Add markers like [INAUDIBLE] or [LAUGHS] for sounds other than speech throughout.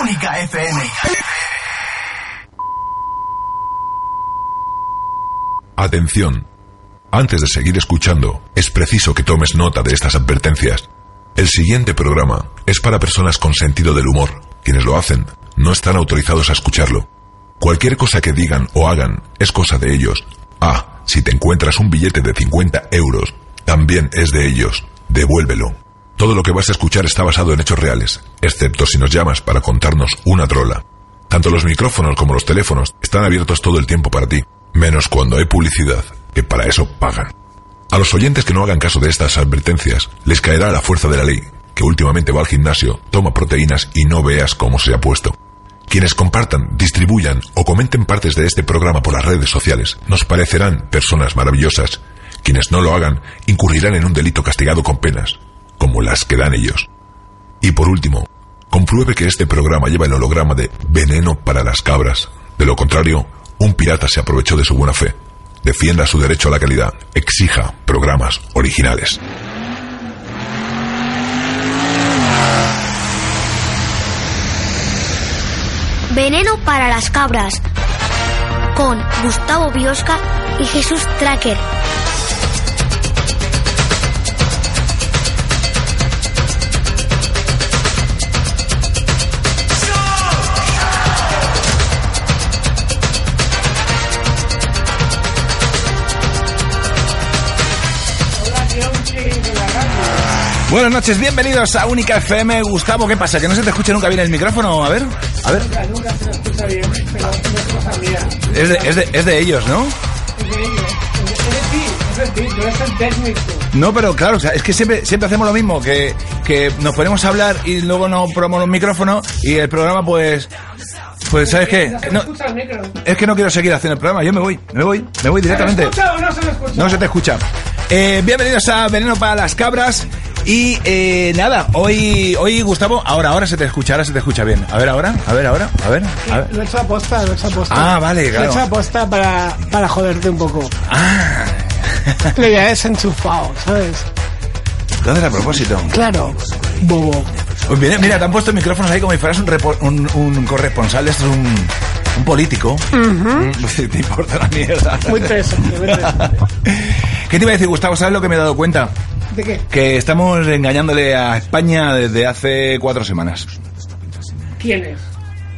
Única FM. Atención. Antes de seguir escuchando, es preciso que tomes nota de estas advertencias. El siguiente programa es para personas con sentido del humor. Quienes lo hacen no están autorizados a escucharlo. Cualquier cosa que digan o hagan es cosa de ellos. Ah, si te encuentras un billete de 50 euros, también es de ellos. Devuélvelo. Todo lo que vas a escuchar está basado en hechos reales, excepto si nos llamas para contarnos una trola. Tanto los micrófonos como los teléfonos están abiertos todo el tiempo para ti, menos cuando hay publicidad, que para eso pagan. A los oyentes que no hagan caso de estas advertencias, les caerá la fuerza de la ley, que últimamente va al gimnasio, toma proteínas y no veas cómo se ha puesto. Quienes compartan, distribuyan o comenten partes de este programa por las redes sociales nos parecerán personas maravillosas. Quienes no lo hagan incurrirán en un delito castigado con penas, como las que dan ellos. Y por último, compruebe que este programa lleva el holograma de veneno para las cabras. De lo contrario, un pirata se aprovechó de su buena fe. Defienda su derecho a la calidad. Exija programas originales. Veneno para las cabras. Con Gustavo Biosca y Jesús Tracker. Buenas noches, bienvenidos a Única FM. Gustavo, ¿qué pasa? ¿Que no se te escucha nunca bien el micrófono? A ver, a ver. Nunca se escucha bien, pero no es cosa mía. Es de, es de, es de ellos, ¿no? Es de ellos. Es de ti, es de ti, tú eres el técnico. No, pero claro, o sea, es que siempre, siempre hacemos lo mismo, que, que nos ponemos a hablar y luego no probamos los micrófonos y el programa pues... Pues, ¿sabes qué? No No, es que no quiero seguir haciendo el programa, yo me voy, me voy, me voy directamente. ¿Se escucha o no se le escucha? No se te escucha. Eh, bienvenidos a Veneno para las Cabras. Y eh, nada, hoy, hoy Gustavo, ahora, ahora se te escucha, ahora se te escucha bien. A ver, ahora, a ver, ahora, a ver, a ver. Lo he hecho a posta, lo he hecho a posta. Ah, vale, Lo he claro. hecho a posta para, para joderte un poco. Ah, Lo ya es enchufado, ¿sabes? lo haces a propósito. Claro, bobo. Pues mira, mira, te han puesto micrófonos ahí como si fueras un, repo- un, un corresponsal, esto es un, un político. Mm, pues [LAUGHS] te importa la mierda. Muy interesante, muy interesante. [LAUGHS] ¿Qué te iba a decir, Gustavo? ¿Sabes lo que me he dado cuenta? ¿De qué? Que estamos engañándole a España desde hace cuatro semanas. ¿Quién es?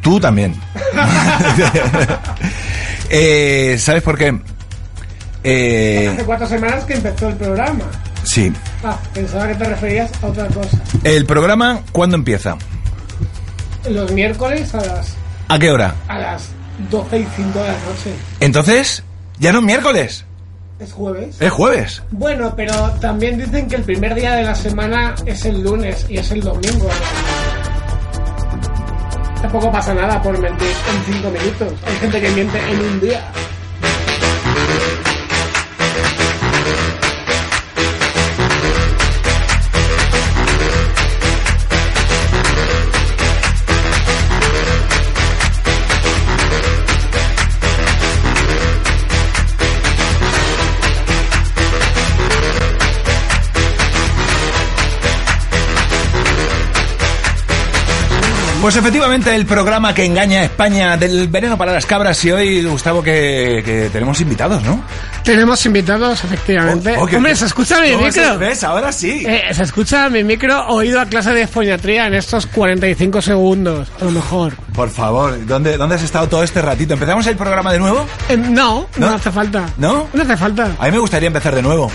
Tú también. [LAUGHS] Eh, ¿Sabes por qué? Eh, Hace cuatro semanas que empezó el programa. sí. Ah, pensaba que te referías a otra cosa. ¿El programa cuándo empieza? Los miércoles a las, ¿A qué hora? a las 12 y 5 de la noche. Entonces, ya no es miércoles, ¿Es jueves? es jueves. Bueno, pero también dicen que el primer día de la semana es el lunes y es el domingo. Tampoco pasa nada por mentir en cinco minutos. Hay gente que miente en un día. Pues efectivamente, el programa que engaña a España del veneno para las cabras y hoy, Gustavo, que, que tenemos invitados, ¿no? Tenemos invitados, efectivamente. Oh, oh, Hombre, ¿se escucha mi ¿Cómo micro? se- ¿Ves? Ahora sí. Eh, se escucha mi micro oído a clase de foniatría en estos 45 segundos, a lo mejor. Por favor, ¿dónde, ¿dónde has estado todo este ratito? ¿Empezamos el programa de nuevo? Eh, no, no, ¿No? hace falta. ¿No? No hace falta. A mí me gustaría empezar de nuevo.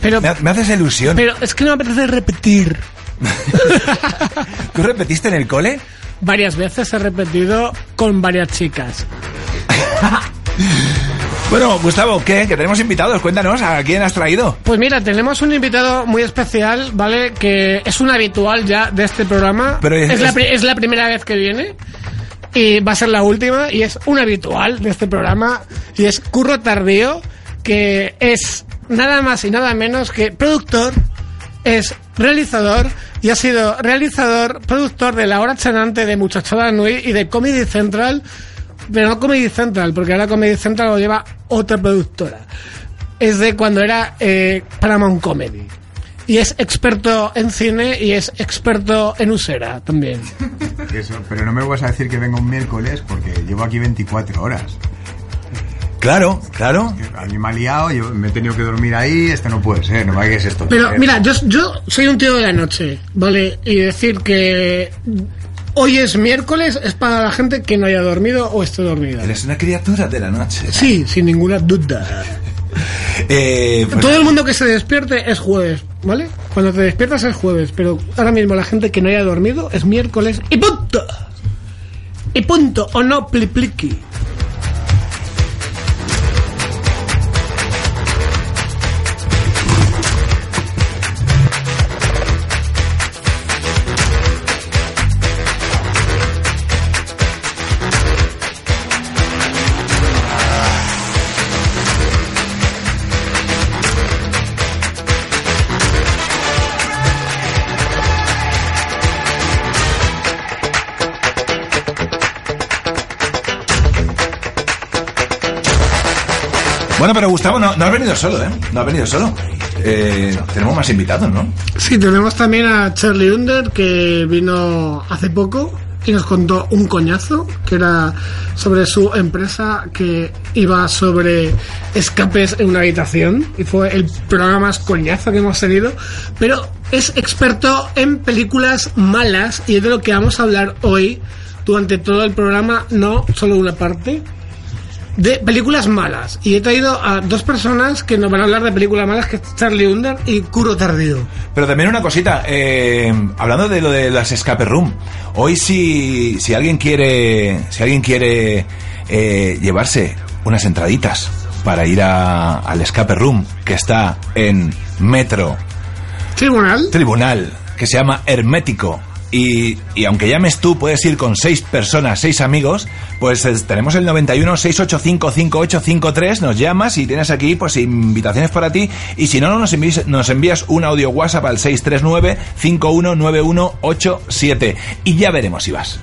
Pero, Me, me haces ilusión. pero es que no me apetece repetir. [LAUGHS] ¿Tú repetiste en el cole? Varias veces he repetido con varias chicas. [LAUGHS] Bueno, Gustavo, ¿qué? Que tenemos invitados. Cuéntanos, ¿a quién has traído? Pues mira, tenemos un invitado muy especial, ¿vale? Que es un habitual ya de este programa. Pero es- es, la, es la primera vez que viene. Y va a ser la última. Y es un habitual de este programa. Y es Curro Tardío, que es nada más y nada menos que productor, es realizador y ha sido realizador, productor de La Hora Chanante, de Muchachada Nui y de Comedy Central. Pero no Comedy Central, porque ahora Comedy Central lo lleva otra productora. Es de cuando era eh, Paramount Comedy. y es experto en cine y es experto en usera también. [LAUGHS] Eso, pero no me vas a decir que vengo un miércoles porque llevo aquí 24 horas. Claro, claro. A mí me ha liado, yo me he tenido que dormir ahí, esto no puede ser, no me hagas esto. Pero Eh, mira, yo, yo soy un tío de la noche, ¿vale? Y decir que hoy es miércoles es para la gente que no haya dormido o esté dormida. Eres una criatura de la noche. Sí, sin ninguna duda. [LAUGHS] Eh, pues- Todo el mundo que se despierte es jueves, ¿vale? Cuando te despiertas es jueves, pero ahora mismo la gente que no haya dormido es miércoles y punto. Y punto, o no plipliqui. Bueno, pero Gustavo, no, no has venido solo, ¿eh? No has venido solo. Eh, tenemos más invitados, ¿no? Sí, tenemos también a Charlie Under que vino hace poco y nos contó un coñazo que era sobre su empresa que iba sobre escapes en una habitación y fue el programa más coñazo que hemos tenido, pero es experto en películas malas y es de lo que vamos a hablar hoy durante todo el programa, no solo una parte de películas malas. Y he traído a dos personas que nos van a hablar de películas malas, que es Charlie Under y Kuro Tardío. Pero también una cosita, eh, hablando de lo de las escape room, hoy si, si alguien quiere, si alguien quiere eh, llevarse unas entraditas para ir a- al escape room que está en Metro Tribunal. Tribunal, que se llama Hermético. Y, y aunque llames tú, puedes ir con seis personas, seis amigos, pues eh, tenemos el 91 685 5853, nos llamas y tienes aquí pues invitaciones para ti y si no nos envías, nos envías un audio WhatsApp al 639 519187 y ya veremos si vas.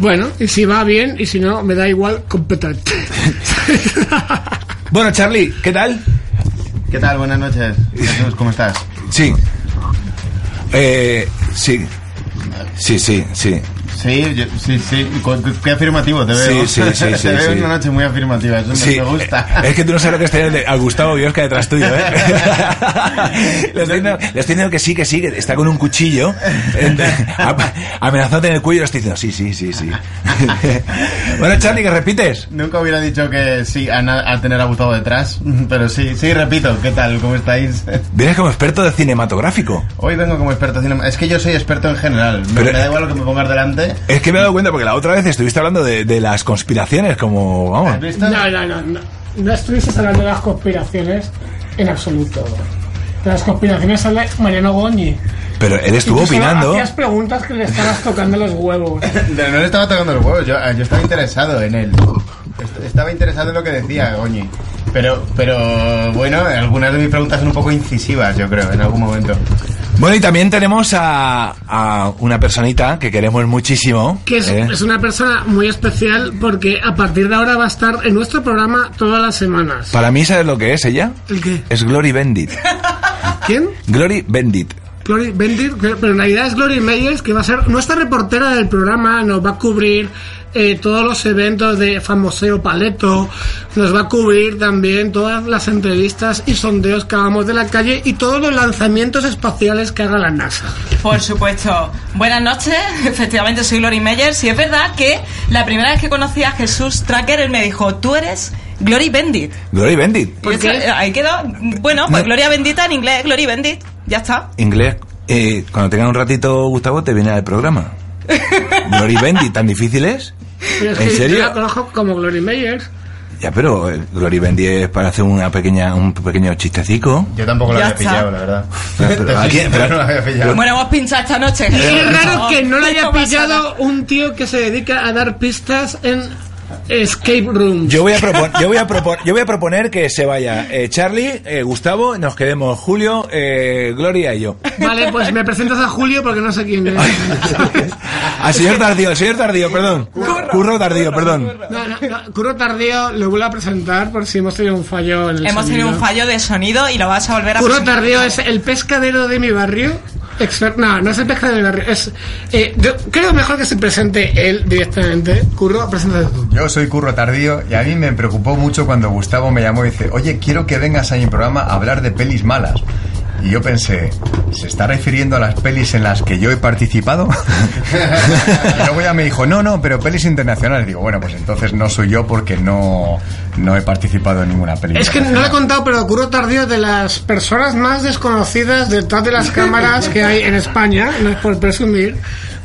Bueno, y si va bien, y si no, me da igual completamente. [LAUGHS] Bueno, Charlie, ¿qué tal? ¿Qué tal? Buenas noches. ¿Cómo estás? Sí. Eh, sí. Sí, sí, sí. Sí, yo- sí, sí. Qué afirmativo te veo. Sí, sí, [LAUGHS] sí, sí, te veo sí. una noche muy afirmativa. Eso Sí, me gusta. [LAUGHS] Es que tú no sabes lo que es tener a Gustavo Biosca detrás tuyo, ¿eh? [LAUGHS] le, estoy diciendo, le estoy diciendo que sí, que sí, que está con un cuchillo amenazándote en el cuello le estoy diciendo, sí, sí, sí, sí. bueno, Charlie, ¿qué repites? Nunca hubiera dicho que sí a, na- a tener a Gustavo detrás, pero sí, sí, repito. ¿Qué tal? ¿Cómo estáis? Vienes como experto de cinematográfico. Hoy vengo como experto en cinema. Es que yo soy experto en general. Pero- me da igual lo que me pongas delante. Es que me he dado cuenta porque la otra vez estuviste hablando de, de las conspiraciones, como, vamos. ¿Has visto? No, no, no, no. No estuviste hablando de las conspiraciones en absoluto. De las conspiraciones sale Mariano Goñi. Pero él estuvo Y tú solo opinando. Hacías preguntas que le estabas tocando los huevos. [LAUGHS] No le estaba tocando los huevos, yo, yo estaba interesado en él. Est- Estaba interesado en lo que decía Goñi. Pero, pero bueno, algunas de mis preguntas son un poco incisivas, yo creo, en algún momento. Bueno, y también tenemos a, a una personita que queremos muchísimo. Que es, ¿eh? es una persona muy especial porque a partir de ahora va a estar en nuestro programa todas las semanas. Para mí, ¿sabes lo que es ella? ¿El qué? Es Glory Bendit. [LAUGHS] ¿Quién? Glory Bendit. Glory Bendit, pero en realidad es Glory Meyers, que va a ser nuestra reportera del programa, nos va a cubrir eh, todos los eventos de Famoseo Paleto, nos va a cubrir también todas las entrevistas y sondeos que hagamos de la calle y todos los lanzamientos espaciales que haga la NASA. Por supuesto. Buenas noches, [LAUGHS] efectivamente soy Glory Meyers y es verdad que la primera vez que conocí a Jesús Tracker, él me dijo, tú eres Glory Bendit. Glory Bendit. Y eso, eh, ahí quedó. Bueno, pues No. Gloria Bendita en inglés, Glory Bendit. Ya está. Inglés. Eh, cuando tenga un ratito, Gustavo, te viene al programa. [LAUGHS] Glory Bendit, ¿tan difícil es? Pero [LAUGHS] es ¿En que serio? Yo la conozco como Glory Meyers. Ya, pero eh, Glory Bendit es para hacer una pequeña, un pequeño chistecico. Yo tampoco lo Ya había está. pillado, la verdad. [LAUGHS] Pero- pero [LAUGHS] aquí- pero- no lo había pillado. Bueno, hemos pinchado esta noche. Y es raro que no le haya pillado un tío que se dedica a dar pistas en escape rooms. Yo voy a proponer, yo voy a proponer, yo voy a proponer que se vaya eh, Charlie, eh, Gustavo, nos quedemos Julio, eh, Gloria y yo. Vale, pues me presentas a Julio porque no sé quién es. Al señor Tardío, al señor Tardío, perdón. Curro. Curro tardío, perdón. No, no, no, Curro Tardío lo vuelvo a presentar por si hemos tenido un fallo en el Hemos tenido un fallo de sonido y lo vas a volver a Curro presentar. Tardío es el pescadero de mi barrio. Exper- no, no es el pescadero de mi barrio. Es, eh, creo mejor que se presente él directamente. Curro, preséntate tú. Yo soy Curro Tardío y a mí me preocupó mucho cuando Gustavo me llamó y dice, oye, quiero que vengas a mi programa a hablar de pelis malas. Y yo pensé, ¿se está refiriendo a las pelis en las que yo he participado? [LAUGHS] y luego ya me dijo, no, no, pero pelis internacionales. Digo, bueno, pues entonces no soy yo porque no, no he participado en ninguna peli. Es que no lo he contado, pero Curro Tardío de las personas más desconocidas detrás de las cámaras que hay en España, no es por presumir,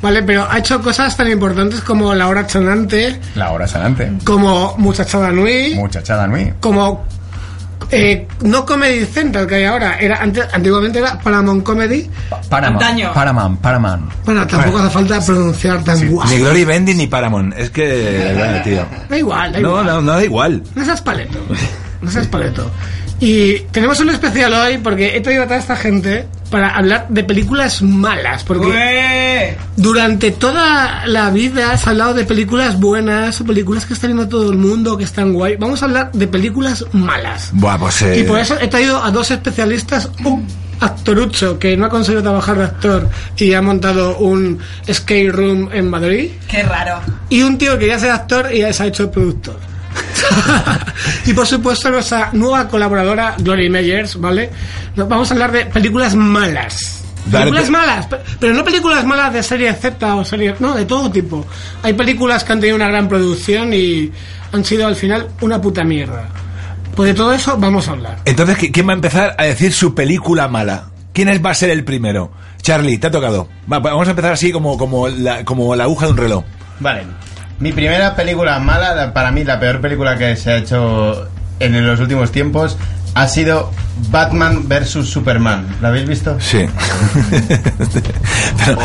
¿vale? Pero ha hecho cosas tan importantes como La Hora Chanante, La hora sanante. como Muchachada Nui, Muchachada Nui. como eh, no Comedy Central que hay ahora, era antes, antiguamente era Paramount Comedy, Paramount. Daño. Paramount, Paramount. bueno, tampoco hace falta pronunciar tan guay. Ni Glory Bendy ni Paramount. Es que, tío. Da igual, da No, igual. no, no da igual. No seas paleto. No seas paleto. Y tenemos un especial hoy porque he traído a toda esta gente para hablar de películas malas. Porque ¡Ué! durante toda la vida has hablado de películas buenas, películas que está viendo todo el mundo, que están guay. Vamos a hablar de películas malas. Buah, pues eh, Y por eso he traído a dos especialistas, un actorucho que no ha conseguido trabajar de actor y ha montado un skate room en Madrid, ¡Qué raro! y un tío que ya sea actor y ya se ha hecho productor. [LAUGHS] y por supuesto nuestra nueva colaboradora, Glory Meyers, ¿vale? Nos vamos a hablar de películas malas. Dale, películas pe- malas, pe- pero no películas malas de serie Z o serie... No, de todo tipo. Hay películas que han tenido una gran producción y han sido al final una puta mierda. Pues de todo eso vamos a hablar. Entonces, ¿qui- ¿quién va a empezar a decir su película mala? ¿Quién es- va a ser el primero? Charlie, te ha tocado. Va, vamos a empezar así como, como, la, como la aguja de un reloj. Vale. Mi primera película mala, la- para mí la peor película que se ha hecho en los últimos tiempos, ha sido Batman vs Superman. ¿La habéis visto? Sí. [LAUGHS] pero,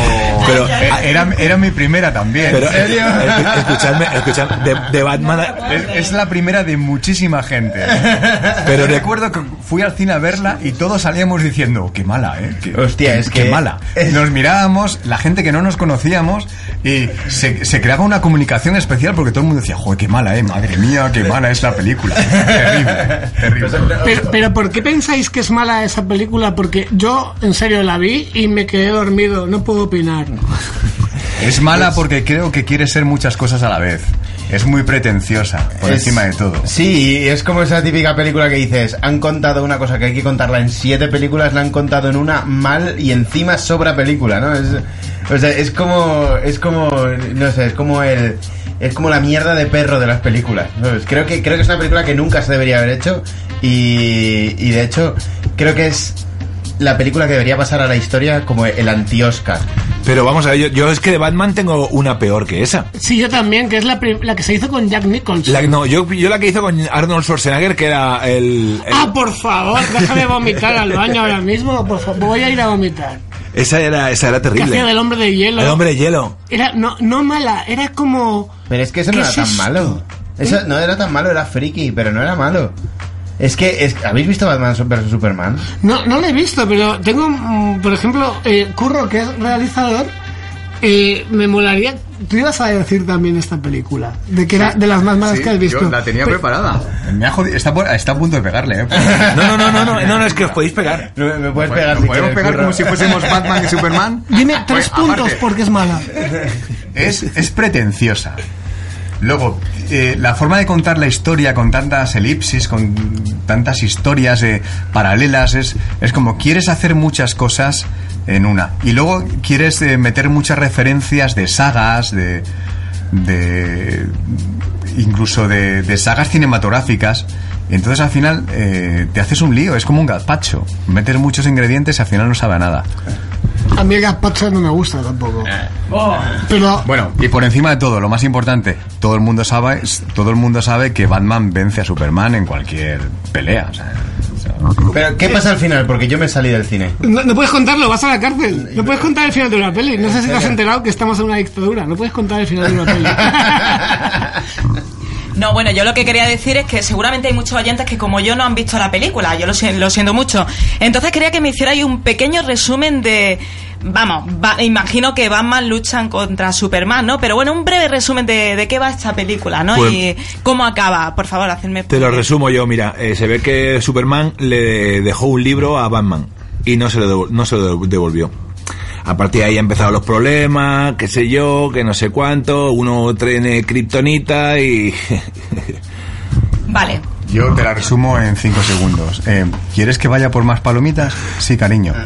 pero, Eh, Era, era mi primera también. pero, ¿En serio? escu- escuchadme, escuchadme, de, de Batman... Es, es la primera de muchísima gente. [LAUGHS] Pero recuerdo que fui al cine a verla y todos salíamos diciendo, qué mala, ¿eh? Qué, Hostia, qué- es qué que- mala. Nos mirábamos, la gente que no nos conocíamos, y se, se creaba una comunicación especial porque todo el mundo decía, joder, qué mala, ¿eh? Madre mía, qué mala es la película. [LAUGHS] terrible, terrible. Pero, pero ¿por qué pensáis que es mala esa película? Porque yo en serio la vi y me quedé dormido, no puedo opinar. Es mala porque creo que quiere ser muchas cosas a la vez. Es muy pretenciosa, por Es- encima de todo. Sí, es como esa típica película que dices, han contado una cosa que hay que contarla en siete películas, la han contado en una mal y encima sobra película, ¿no? Es, o sea, es como, es como, no sé, es como el, es como la mierda de perro de las películas. ¿sabes? Creo que, creo que es una película que nunca se debería haber hecho y, y de hecho creo que es la película que debería pasar a la historia como el anti-Oscar. Pero vamos a ver, yo, yo es que de Batman tengo una peor que esa. Sí, yo también, que es la, la que se hizo con Jack Nicholson. La, no, yo, yo la que hizo con Arnold Schwarzenegger, que era el... el- Ah, por favor, déjame vomitar al baño ahora mismo, por favor, voy a ir a vomitar. esa, era, esa era Que terrible. hacía del hombre de hielo. El hombre de hielo. Era, no, no mala, era como... Pero es que eso no ¿Qué era es tan esto? malo. Eso no era tan malo, era friki, pero no era malo. Es que, es, ¿habéis visto Batman vs Superman? No, no la he visto, pero tengo, mm, por ejemplo, eh, Curro, que es realizador, eh, me molaría... Tú ibas a decir también esta película, de que era de las más malas que has visto. Pero- preparada. Me ha jodi- está, está a punto de pegarle, ¿eh? [LAUGHS] No, no, no, no, no, no, no, es que os podéis pegar. Me, me puedes Pues, pegar ¿nos si podemos quieres, pegar Curro. como si fuésemos Batman y Superman? Dime tres Pues, puntos aparte, porque es mala. Es, es pretenciosa. Luego, eh, la forma de contar la historia con tantas elipsis, con tantas historias eh, paralelas, es, es como quieres hacer muchas cosas en una. Y luego quieres eh, meter muchas referencias de sagas, de. de incluso de, de sagas cinematográficas. Entonces al final eh, te haces un lío, es como un gazpacho. Meter muchos ingredientes y al final no sabe a nada. A mí el gazpacho no me gusta tampoco. Pero Bueno, y por encima de todo, lo más importante, todo el mundo sabe, todo el mundo sabe que Batman vence a Superman en cualquier pelea. o sea, Pero, ¿qué pasa al final? Porque yo me salí del cine. no, no puedes contarlo, vas a la cárcel. No puedes contar el final de una peli. No sé si te has enterado que estamos en una dictadura. No puedes contar el final de una peli. [LAUGHS] [LAUGHS] No, bueno, yo lo que quería decir es que seguramente hay muchos oyentes que como yo no han visto la película, yo lo, lo siento mucho. Entonces quería que me hicierais un pequeño resumen de... Vamos, va- imagino que Batman luchan contra Superman, ¿no? Pero bueno, un breve resumen de, de qué va esta película, ¿no? Pues- y cómo acaba, por favor, hacedme... Te lo resumo yo, mira, eh, se ve que Superman le dejó un libro a Batman y no se lo, no se lo devolvió. A partir de ahí han empezado los problemas, qué sé yo, que no sé cuánto, uno trene kriptonita y... [LAUGHS] Vale. Yo te la resumo en cinco segundos. Eh, ¿Quieres que vaya por más palomitas? Sí, cariño. [LAUGHS]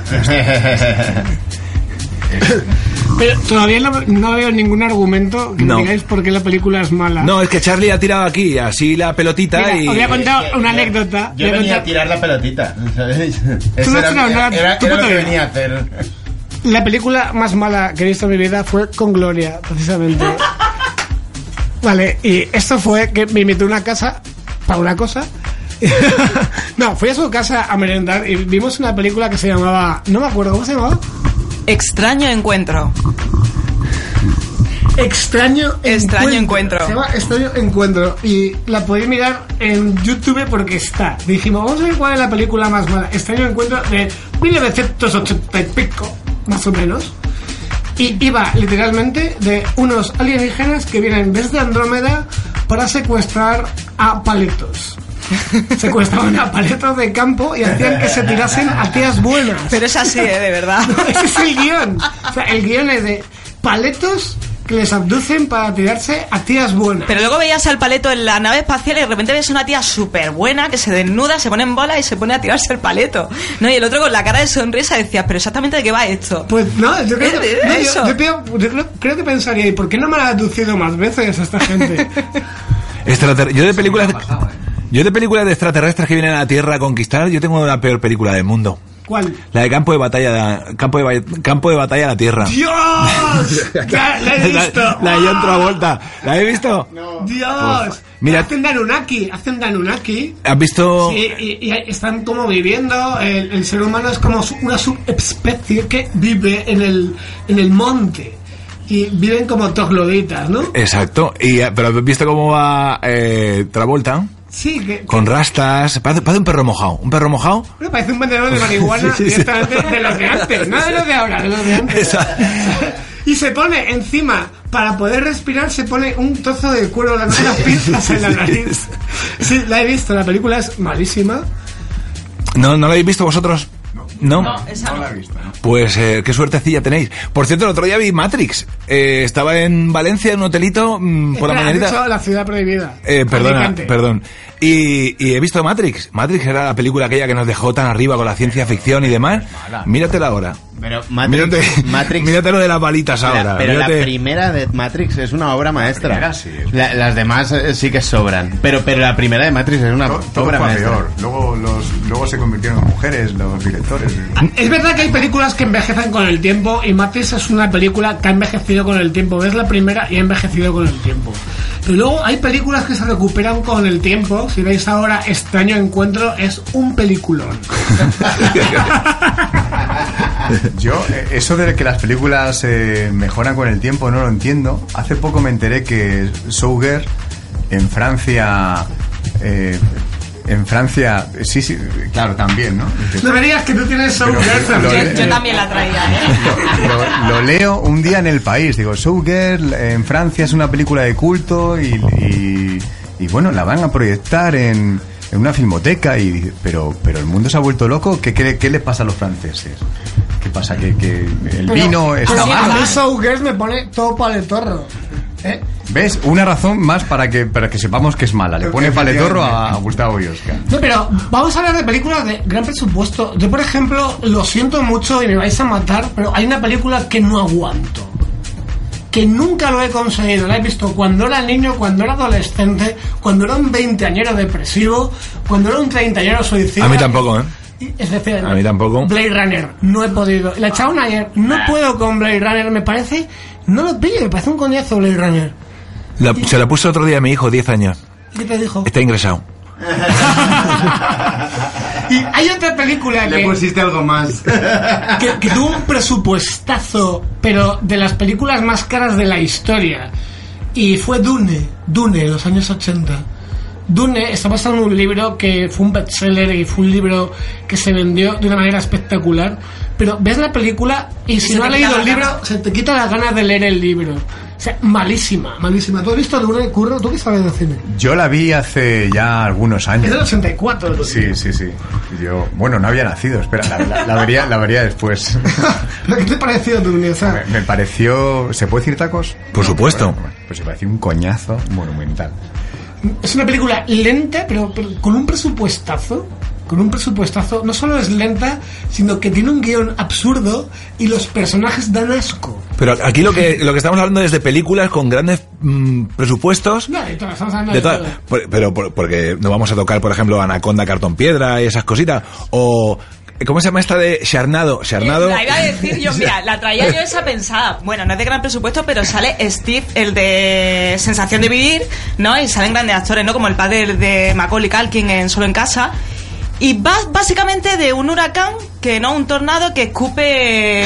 Pero todavía no, no veo ningún argumento que No. me digáis por qué la película es mala. No, es que Charlie ha tirado aquí así la pelotita Mira, y... os voy a contar una anécdota. Yo venía a tirar la pelotita. ¿sabes? no Eso has era, era- era lo que venía a hacer. La película más mala que he visto en mi vida fue con Gloria, precisamente. [LAUGHS] Vale, y esto fue que me invitó a una casa para una cosa. [LAUGHS] no, fui a su casa a merendar y vimos una película que se llamaba. No me acuerdo, ¿cómo se llamaba? Extraño encuentro. Extraño Extraño Encuentro. Se llama Extraño Encuentro. Y la podéis mirar en YouTube porque está. Dijimos, vamos a ver cuál es la película más mala. Extraño Encuentro de 1980 y pico, más o menos. Y iba literalmente de unos alienígenas que vienen desde Andrómeda para secuestrar a paletos. [LAUGHS] Secuestraban a paletos de campo y hacían que se tirasen a tías buenas. Pero es así, ¿eh? de verdad. No, ese es el guion. O sea, el guion es de paletos que les abducen para tirarse a tías buenas. Pero luego veías al paleto en la nave espacial y de repente ves una tía súper buena que se desnuda, se pone en bola y se pone a tirarse el paleto. ¿No? Y el otro con la cara de sonrisa decías, pero exactamente de qué va esto. Pues no, yo creo que, no, yo- creo, yo creo- creo que pensaría, ¿y por qué no me la ha abducido más veces a esta gente? Extrater- Yo de películas... Yo de películas de extraterrestres que vienen a la Tierra a conquistar, yo tengo la peor película del mundo. ¿Cuál? La de campo de batalla, campo de, campo de batalla a la Tierra. ¡Dios! [LAUGHS] La he visto. La, la de John Travolta. ¿La he visto? ¡Dios! Mira- hacen Danunaki, hacen Danunaki. ¿Has visto? Sí, y, y están como viviendo, el, el ser humano es como su- una subespecie que vive en el, en el monte. Y viven como trogloditas, ¿no? Exacto. Y, eh, pero has visto cómo va eh, Travolta Sí, que, que- con rastas. Parece, parece un perro mojado. Un perro mojado. parece un vendedor de marihuana [LAUGHS] Sí, sí, sí. directamente de los de antes, no de los de ahora, de los de antes. Esa- Y se pone encima, para poder respirar, se pone un trozo de cuero, las unas pinzas en la nariz. Sí, la he visto, la película es malísima. ¿No, ¿No lo habéis visto vosotros? No. No, esa no. Pues eh, qué suertecilla tenéis. Por cierto, el otro día vi Matrix. Eh, estaba en Valencia en un hotelito mm, [LAUGHS] por la mañanita. la ciudad prohibida. Eh, perdona, Alicante. perdón. Y, y he visto Matrix. Matrix era la película aquella que nos dejó tan arriba con la ciencia ficción y demás. Míratela ahora. Pero Matrix, Mírate, Matrix [LAUGHS] mírate lo de las balitas La- ahora. pero Mírate- la primera de Matrix es una obra maestra. primera sí La- las demás eh, sí que sobran. Pero, pero la primera de Matrix es una Todo, todo obra maestra. peor. Luego, los, luego se convirtieron en mujeres los directores. Es verdad que hay películas que envejecen con el tiempo y Matrix es una película que ha envejecido con el tiempo. Ves la primera y ha envejecido con el tiempo. Pero luego hay películas que se recuperan con el tiempo. Si veis ahora Extraño Encuentro, es un peliculón. [LAUGHS] Yo, eh, eso de que las películas eh, mejoran con el tiempo, no lo entiendo. Hace poco me enteré que Sauger en Francia. eh, en Francia, sí, sí, claro, también, ¿no? Me digas que tú tienes lo- también. Yo, yo también la traía, ¿eh? lo, lo leo un día en el país. Digo, Showgirl en Francia es una película de culto y, y- y, bueno, la van a proyectar en, en una filmoteca. Y, dice, pero, pero el mundo se ha vuelto loco. ¿Qué, qué, qué le pasa a los franceses? ¿Qué pasa? ¿Que, que el Pero- vino está pero a mí Showgirls me pone todo paletorro. ¿Eh? ¿Ves? Una razón más para que, para que sepamos que es mala. Le pone paletorro a, Gustavo y Oscar. No, pero vamos a hablar de películas de gran presupuesto. Yo, por ejemplo, lo siento mucho y me vais a matar, pero hay una película que no aguanto. Que nunca lo he conseguido. La he visto cuando era niño, cuando era adolescente, cuando era un veinteañero depresivo, cuando era un treintañero suicida. A mí tampoco, ¿eh? Es decir, A mí tampoco. Blade Runner, no he podido. La echaron ayer, no puedo con Blade Runner, me parece. No lo pillo, me parece un coñazo Blade Runner. La- se la puso otro día a mi hijo, 10 años. ¿Qué te dijo? Está ingresado. [LAUGHS] Y hay otra película Le que. pusiste algo más. [LAUGHS] que, que tuvo un presupuestazo, pero de las películas más caras de la historia. y fue Dune, Dune, en los años 80. Dune está basado en un libro que fue un bestseller y fue un libro que se vendió de una manera espectacular. Pero ves la película y si se no has leído el libro, se te quita las ganas de leer el libro. O sea, malísima, malísima. ¿Tú has visto Dune, Curro? ¿Tú qué sabes de cine? Yo la vi hace ya algunos Es años. del 84. Dune. Sí, sí, sí. Yo, bueno, no había nacido, espera, la, la- la vería, la vería después. [LAUGHS] ¿Qué te pareció Dune? O sea, Me, me pareció. ¿Se puede decir tacos? Por supuesto. Bueno, pues me pareció un coñazo monumental. Es una película lenta, pero, pero con un presupuestazo. Con un presupuestazo. No solo es lenta, sino que tiene un guion absurdo y los personajes dan asco. Pero aquí lo que, lo que estamos hablando es de películas con grandes mm, presupuestos. No, de todas, estamos hablando De de todas- todo. pero por- porque no vamos a tocar, por ejemplo, Anaconda, Cartón Piedra y esas cositas. O. ¿Cómo se llama esta de Charnado? Charnado. La iba a decir yo, mira, la traía yo esa pensada. Bueno, no es de gran presupuesto, pero sale Steve, el de Sensación de Vivir, ¿no? Y salen grandes actores, ¿no? Como el padre de Macaulay Culkin en Solo en Casa. Y va básicamente de un huracán, que no un tornado, que escupe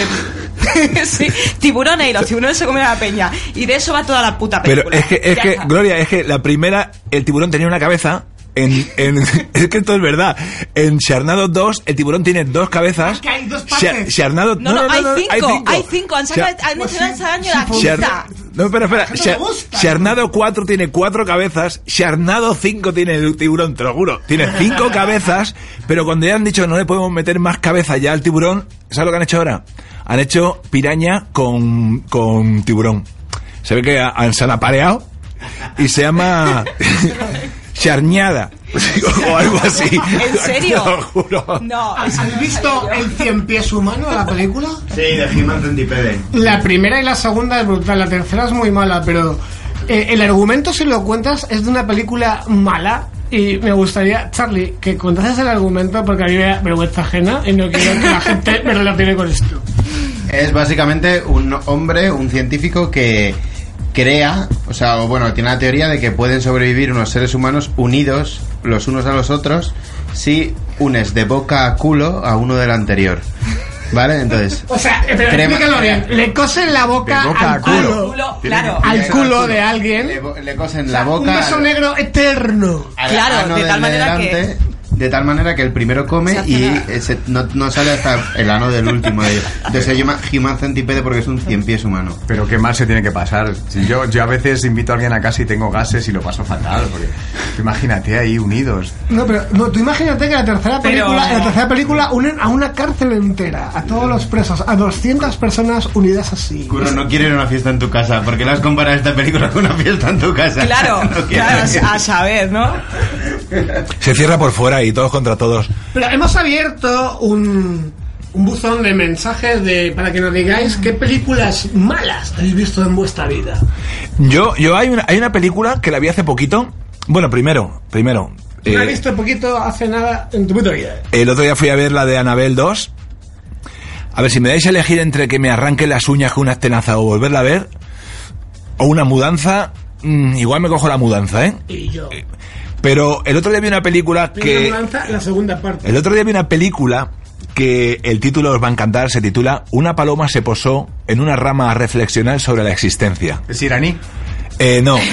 [LAUGHS] sí, tiburones y los tiburones se comen a la peña. Y de eso va toda la puta película. Pero es que, es Ya que, está. Gloria, es que la primera, el tiburón tenía una cabeza. En, en- [LAUGHS] es que esto es verdad. En Charnado 2, el tiburón tiene dos cabezas. Que hay dos partes. Charnado, No, no, hay, cinco, hay cinco, Han sacado, han Pues hecho sí, año sí, la pues- quinta. No, espera, espera. Charnado 4 tiene cuatro cabezas. Charnado 5 tiene el tiburón, te lo juro. Tiene cinco [LAUGHS] cabezas. Pero cuando ya han dicho no le podemos meter más cabezas ya al tiburón, ¿sabes lo que han hecho ahora? Han hecho piraña con, con tiburón. Se ve que han, se han apareado y se llama [LAUGHS] charñada o algo así. [LAUGHS] ¿En serio? Te lo juro. No, ¿Has visto el cien pies humano, la película? Sí, de He-Man Centipede. La primera y la segunda es brutal, la tercera es muy mala, pero eh, el argumento, si lo cuentas, es de una película mala. Y me gustaría, Charlie, que contases el argumento porque a mí me da vergüenza ajena y no quiero que la gente me relacione con esto. Es básicamente un hombre, un científico que crea, o sea, o bueno, tiene la teoría de que pueden sobrevivir unos seres humanos unidos los unos a los otros si unes de boca a culo a uno del anterior. ¿Vale? Entonces, [LAUGHS] O sea, pero Crema- explícalo bien. Le cosen la boca, De boca al a culo. claro. Al culo de alguien. le, cosen O sea, la boca Un beso al- negro eterno. al Claro, de tal manera que- De tal manera que el primero come y ese no, no sale hasta el ano del último de ellos. Entonces se llama Human Centipede porque es un cien pies humano. Pero qué mal se tiene que pasar. Si yo, yo a veces invito a alguien a casa y tengo gases y lo paso fatal. Porque imagínate ahí unidos. No, pero no, tú imagínate que la tercera Pero- película, en la tercera película unen a una cárcel entera, a todos los presos, a 200 personas unidas así. Curro, no quiero ir a una fiesta en tu casa. porque le has comparado esta película con una fiesta en tu casa? Claro, [LAUGHS] No claro, a saber, ¿no? Se cierra por fuera y todos contra todos. Pero hemos abierto un, un buzón de mensajes de, para que nos digáis qué películas malas habéis visto en vuestra vida. Yo, yo hay una, hay una película que la vi hace poquito. Bueno, primero, primero. La he eh, visto poquito hace nada en tu puta vida. el otro día fui a ver la de Anabel 2. A ver, si me dais a elegir entre que me arranque las uñas con una estenaza o volverla a ver, o una mudanza, mm, igual me cojo la mudanza, ¿eh? Y yo. Pero el otro día vi una película Que... que... lanza la segunda parte. El otro día vi una película que el título os va a encantar, se titula Una paloma se posó en una rama a reflexionar sobre la existencia. ¿Es iraní? Eh, no. [LAUGHS]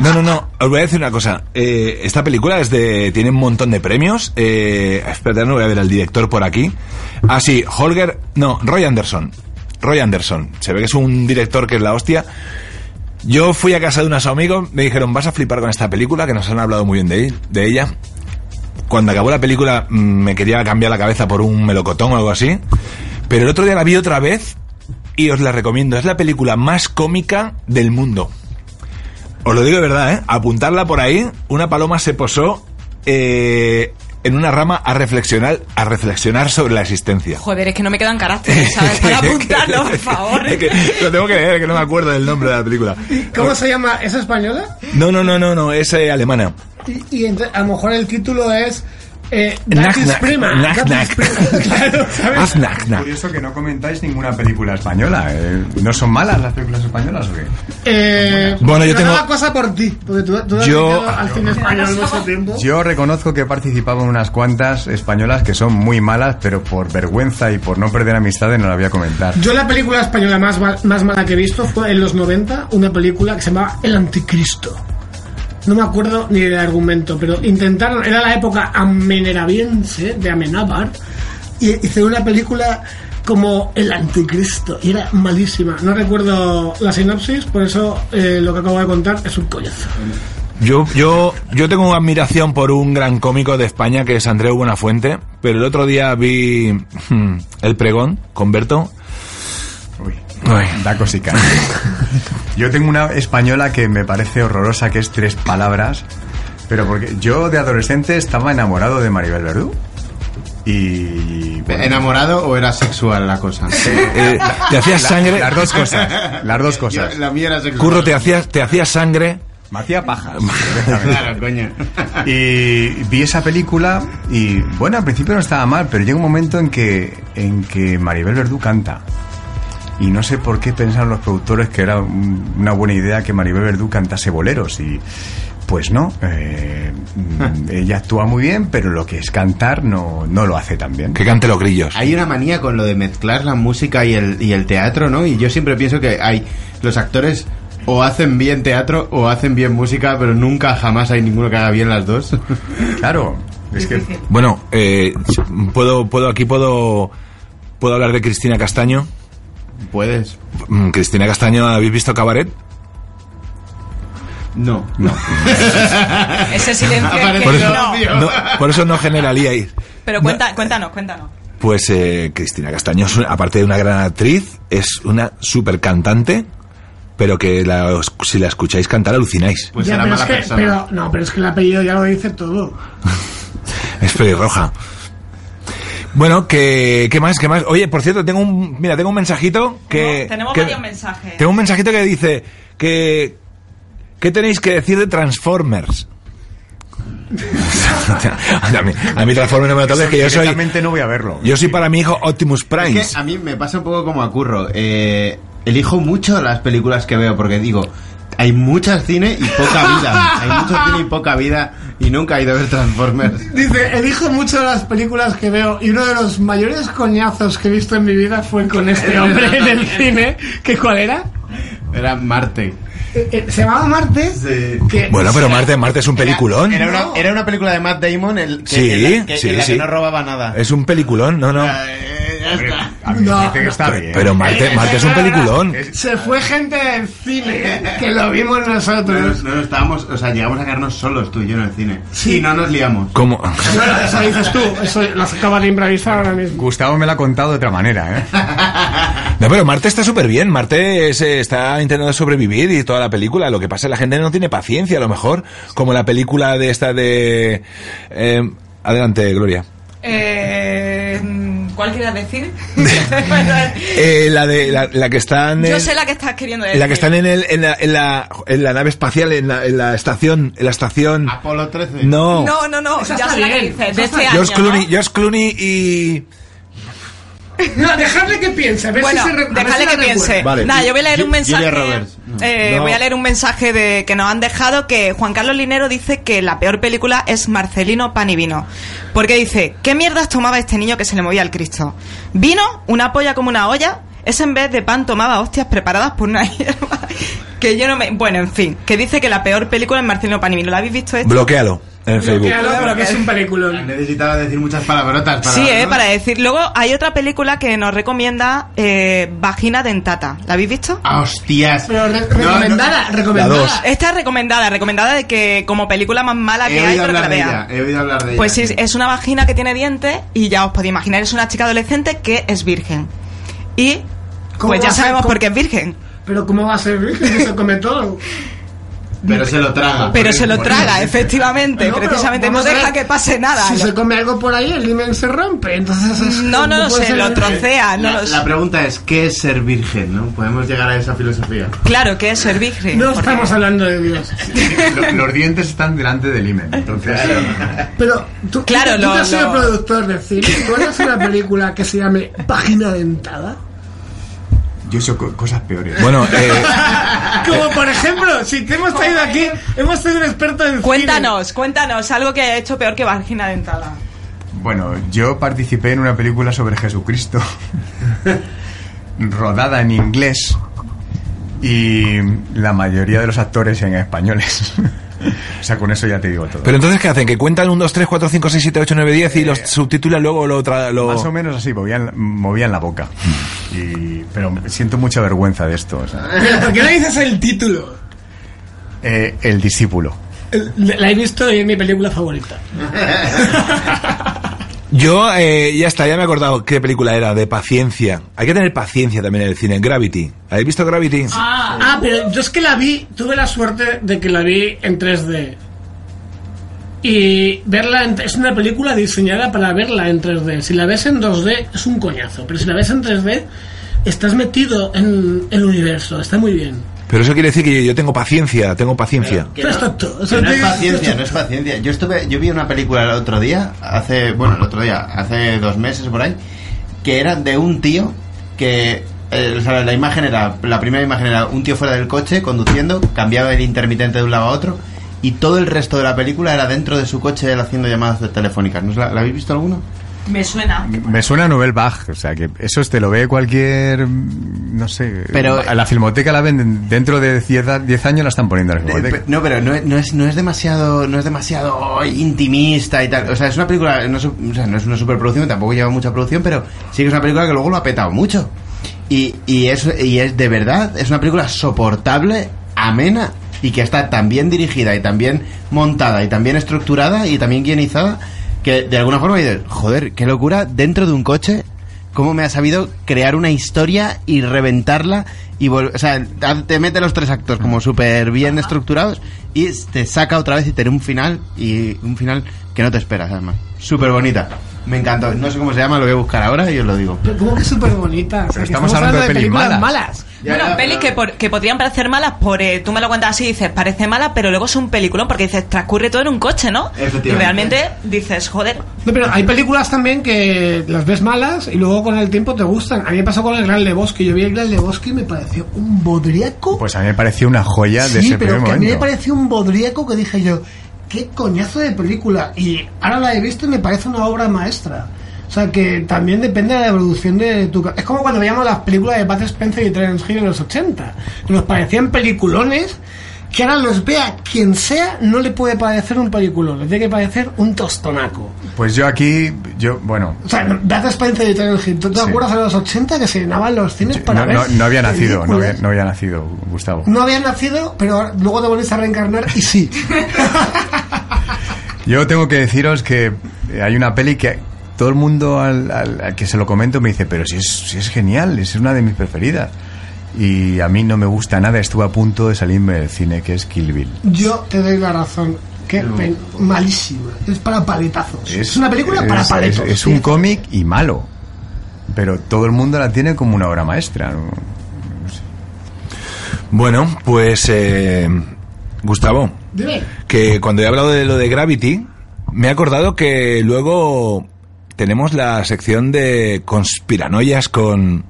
No, no, no. Os voy a decir una cosa. Eh, esta película es de. tiene un montón de premios. Eh, espérate, no voy a ver al director por aquí. Ah, sí, Holger. No, Roy Anderson. Roy Anderson. Se ve que es un director que es la hostia. Yo fui a casa de unos amigos, me dijeron, vas a flipar con esta película, que nos han hablado muy bien de, de ella. Cuando acabó la película mm, me quería cambiar la cabeza por un melocotón o algo así. Pero el otro día la vi otra vez y os la recomiendo. Es la película más cómica del mundo. Os lo digo de verdad, ¿eh? Apuntarla por ahí. Una paloma se posó eh, en una rama a reflexionar, a reflexionar sobre la existencia. Joder, es que no me quedan caracteres, ¿sabes? [LAUGHS] Para apuntarlo, por favor. Es que lo tengo que leer, que no me acuerdo del nombre de la película. ¿Cómo se llama? ¿Es española? No, no, no, no, no, es eh, alemana. Y, y entonces, a lo mejor el título es Eh, knack. Curioso que no comentáis ninguna película española. eh. ¿No son malas las películas españolas o qué? Eh, Bueno, yo tengo- una cosa por ti, porque tú, tú has Yo- dedicado al cine español mucho tiempo. Yo reconozco que he participado en unas cuantas españolas que son muy malas, pero por vergüenza y por no perder amistades no la voy a comentar. Yo la película española más, más mala que he visto fue en los 90, una película que se llamaba El Anticristo. No me acuerdo ni del argumento, pero intentaron, era la época amenerabiense de Amenábar, y hice una película como El Anticristo, y era malísima. No recuerdo la sinopsis, por eso eh, lo que acabo de contar es un collazo. Yo, yo, yo tengo admiración por un gran cómico de España que es Andreu Buenafuente, pero el otro día vi hmm, El Pregón con Berto. Ay. da cosica. Yo tengo una española que me parece horrorosa, que es tres palabras, pero porque yo de adolescente estaba enamorado de Maribel Verdú. Y... bueno, ¿Enamorado o era sexual la cosa? Eh, te hacías sangre. Las dos cosas. Las dos cosas. Yo- la mía era sexual. Curro, te hacías, te hacías sangre. Me hacía pajas. [LAUGHS] Claro, coño. Y vi esa película y bueno, al principio no estaba mal, pero llega un momento en que, en que Maribel Verdú canta. Y no sé por qué pensaron los productores que era un- una buena idea que Maribel Verdú cantase boleros. Y pues no, eh, [LAUGHS] ella actúa muy bien, pero lo que es cantar no, no lo hace tan bien. Que cante los grillos. Hay una manía con lo de mezclar la música y el, y el teatro, ¿no? Y yo siempre pienso que hay los actores o hacen bien teatro o hacen bien música, pero nunca jamás hay ninguno que haga bien las dos. [LAUGHS] Claro, es que Bueno, eh, puedo, puedo, aquí puedo, puedo hablar de Cristina Castaño. Puedes. Mm, Cristina Castaño, ¿habéis visto Cabaret? No. no. [LAUGHS] Ese silencio es Aparece que Por eso, no. no, por eso no generalíais. Pero cuenta, cuéntanos, cuéntanos. Pues eh, Cristina Castaño, es una- aparte de una gran actriz, es una super cantante, pero que la- si la escucháis cantar alucináis. Pues Ya, era pero mala es que, persona. pero, no, pero es que el apellido ya lo dice todo. [LAUGHS] Es pelirroja. Bueno, que, ¿qué más? ¿Qué más? Oye, por cierto, tengo un, mira, tengo un mensajito que... No, tenemos que- varios mensajes. Tengo un mensajito que dice que... ¿Qué tenéis que decir de Transformers? [LAUGHS] a, mí, a mí Transformers no me lo que yo soy... No voy a verlo. Yo soy para mi hijo Optimus Prime. Es que a mí me pasa un poco como a Curro. Eh, elijo mucho las películas que veo porque digo, hay muchas cine y poca vida. Hay mucho cine y poca vida y nunca he ido a ver Transformers. Dice, elijo mucho las películas que veo y uno de los mayores coñazos que he visto en mi vida fue con [LAUGHS] este hombre en el [LAUGHS] cine. ¿Que cuál era? Era Marte. Eh, eh, ¿Se llamaba Marte? Sí. Que- Bueno, pero Marte, Marte es un peliculón. Era, una, era una película de Matt Damon el, que, Sí, en la, que, sí, en la que no robaba nada. Es un peliculón, no, no. Eh, ya está. A mí me No, parece que no. está bien. Pero Marte, Marte es un peliculón. Se fue gente del cine que lo vimos No, nosotros. no, no, estábamos, o sea, llegamos a quedarnos solos tú y yo en el cine. Sí. Y no nos liamos. ¿Cómo? Bueno, eso dices tú, eso lo acabas de improvisar ahora mismo. Gustavo me lo ha contado de otra manera, ¿eh? No, pero Marte está súper bien. Marte se está intentando sobrevivir y toda la película. Lo que pasa es que la gente no tiene paciencia, a lo mejor. Como la película de esta de... eh, adelante, Gloria. Eh, ¿Cuál quieras decir? [LAUGHS] Eh, la de la, la que están Yo en- sé la que estás queriendo decir. la que están en, el, en, la, en, la, en la nave espacial en la, en la estación en la estación Apolo 13. no, No, no, no, ya sé la que dices. De este George año, Clooney ¿no? George Clooney y No, dejadle que piense, a ver Bueno, si se re- a ver dejadle si que piense. Vale. Nada, yo voy a leer un mensaje. No. eh, No. Voy a leer un mensaje de que nos han dejado que Juan Carlos Linero dice que la peor película es Marcelino Pan y Vino. Porque dice, ¿qué mierdas tomaba este niño que se le movía al Cristo? ¿Vino? ¿Una polla como una olla? Ese en vez de pan tomaba hostias preparadas por una [LAUGHS] hierba. Que yo no me... Bueno, en fin, que dice que la peor película es Marcelino Pan y Vino. ¿La habéis visto esto? bloquealo en Facebook que es un película. Necesitaba decir muchas palabrotas para... Sí, eh, para decir. Luego hay otra película que nos recomienda eh, Vagina Dentata. ¿La habéis visto? Ah, hostias. Pero re- No, no, recomendada, recomendada. Esta es recomendada, recomendada de que como película más mala que He hay, pero que la vea. ella. He oído hablar de ella. Pues sí, es una vagina que tiene dientes y ya os podéis imaginar, es una chica adolescente que es virgen. Y ¿Cómo pues ya sabemos por qué es virgen. Pero ¿cómo va a ser virgen que se come todo? [LAUGHS] Pero se lo traga. Pero se lo traga, efectivamente. No, precisamente no deja que pase nada. Si se come algo por ahí, el limen se rompe. Entonces es- No, no, no, se lo trocea. No La, pregunta es, ¿qué es ser virgen? ¿no? Podemos llegar a esa filosofía. Claro que es ser virgen. No porque- estamos hablando de Dios. Lo- Los dientes están delante del imen. Entonces, Pero tú, Claro, tú, lo- que has sido lo- productor de cine, ¿tú haces una película que se llame Página Dentada? Yo he hecho co- cosas peores. Bueno, [LAUGHS] eh, Como por ejemplo, si te hemos traído aquí, hemos traído un experto en cine. Cuéntanos, cuéntanos algo que haya hecho peor que vagina dentada. Bueno, yo participé en una película sobre Jesucristo, [LAUGHS] rodada en inglés y la mayoría de los actores en españoles. [LAUGHS] [LAUGHS] o sea, con eso ya te digo todo. pero entonces, ¿qué hacen? ¿Que cuentan un 2, 3, 4, 5, 6, 7, 8, 9, 10 y los subtitulan luego lo, tra- lo... Más o menos así, movían, movían la boca. Y, pero siento mucha vergüenza de esto. o sea. Pero, [LAUGHS] ¿Por qué no dices el título? Eh, el discípulo. El- La he visto y es mi película favorita. [LAUGHS] Yo, eh, ya está, ya me he acordado qué película era, de paciencia. Hay que tener paciencia también en el cine. Gravity. ¿Habéis visto Gravity? Ah, pero yo es que la vi, tuve la suerte de que la vi en 3D. Y verla en- es una película diseñada para verla en 3D. Si la ves en 2D es un coñazo, pero si la ves en 3D estás metido en el universo, está muy bien. Pero eso quiere decir que yo, yo tengo paciencia, tengo paciencia. Que no, que no es paciencia, no es paciencia. Yo estuve, yo vi una película el otro día, hace, bueno, el otro día, hace dos meses por ahí, que era de un tío que, eh, o sea, la imagen era, la primera imagen era un tío fuera del coche conduciendo, cambiaba el intermitente de un lado a otro y todo el resto de la película era dentro de su coche él haciendo llamadas de- telefónicas. ¿No os la, la habéis visto alguno? Me suena. Me suena a Novel Bach, o sea que eso te lo ve cualquier, no sé, Pero- a la filmoteca la venden, dentro de 10 a- 10 años la están poniendo en la Eh, filmoteca. No, pero no, es- no es, no es demasiado no es demasiado intimista y tal. O sea, es una película, no es, o sea, no es una superproducción, tampoco lleva mucha producción, pero sí que es una película que luego lo ha petado mucho. Y, y, es, y es de verdad, es una película soportable, amena y que está tan bien dirigida y tan bien montada y tan bien estructurada y también guionizada que de alguna forma dices, joder, qué locura, dentro de un coche cómo me ha sabido crear una historia y reventarla y o sea, te mete los tres actos como súper bien estructurados y te saca otra vez y tiene un final y un final que no te esperas además. Súper bonita. Me encantó. No sé cómo se llama, lo voy a buscar ahora y os lo digo. Pero ¿Cómo que súper bonita? O sea, estamos hablando de pelis películas malas. malas. Ya, bueno, ya, pelis pero- que, por- que podrían parecer malas por... eh, tú me lo cuentas así y dices, parece mala, pero luego es un peliculón porque dices, transcurre todo en un coche, ¿no? Efectivamente. Y realmente dices, joder, No, pero hay películas también que las ves malas y luego con el tiempo te gustan. A mí me pasó con el Gran Lebowski. Yo vi el Gran Lebowski y me pareció un bodriaco. Pues a mí me pareció una joya de sí, ese pero primer que a mí me pareció un bodriaco que dije yo, qué coñazo de película. Y ahora la he visto y me parece una obra maestra. O sea que también depende de la evolución de tu... Es como cuando veíamos las películas de Bud Spencer y Terence en los 80. Que nos parecían peliculones que ahora los vea quien sea, no le puede parecer un peliculón. Le tiene que parecer un tostonaco. Pues yo aquí, yo, bueno, O sea, Bud Spencer y Terence Hill. ¿Tú te Sí. acuerdas en los 80 que se llenaban los cines para no, ver no, no había nacido, no había, no había nacido, Gustavo. No había nacido, pero luego te volviste a reencarnar y sí. [LAUGHS] Yo tengo que deciros que eh, hay una peli que todo el mundo al, al- al que se lo comento me dice, pero si es, si es genial, es una de mis preferidas. Y a mí no me gusta nada, estuve a punto de salirme del cine, que es Kill Bill. Yo te doy la razón. Qué pen- malísima. Es para paletazos. Es, una película para es- paletos. Es, es un cómic y malo. Pero todo el mundo la tiene como una obra maestra. ¿no? Bueno, pues eh, Gustavo, Dime. que cuando he hablado de lo de Gravity, me he acordado que luego tenemos la sección de conspiranoias con...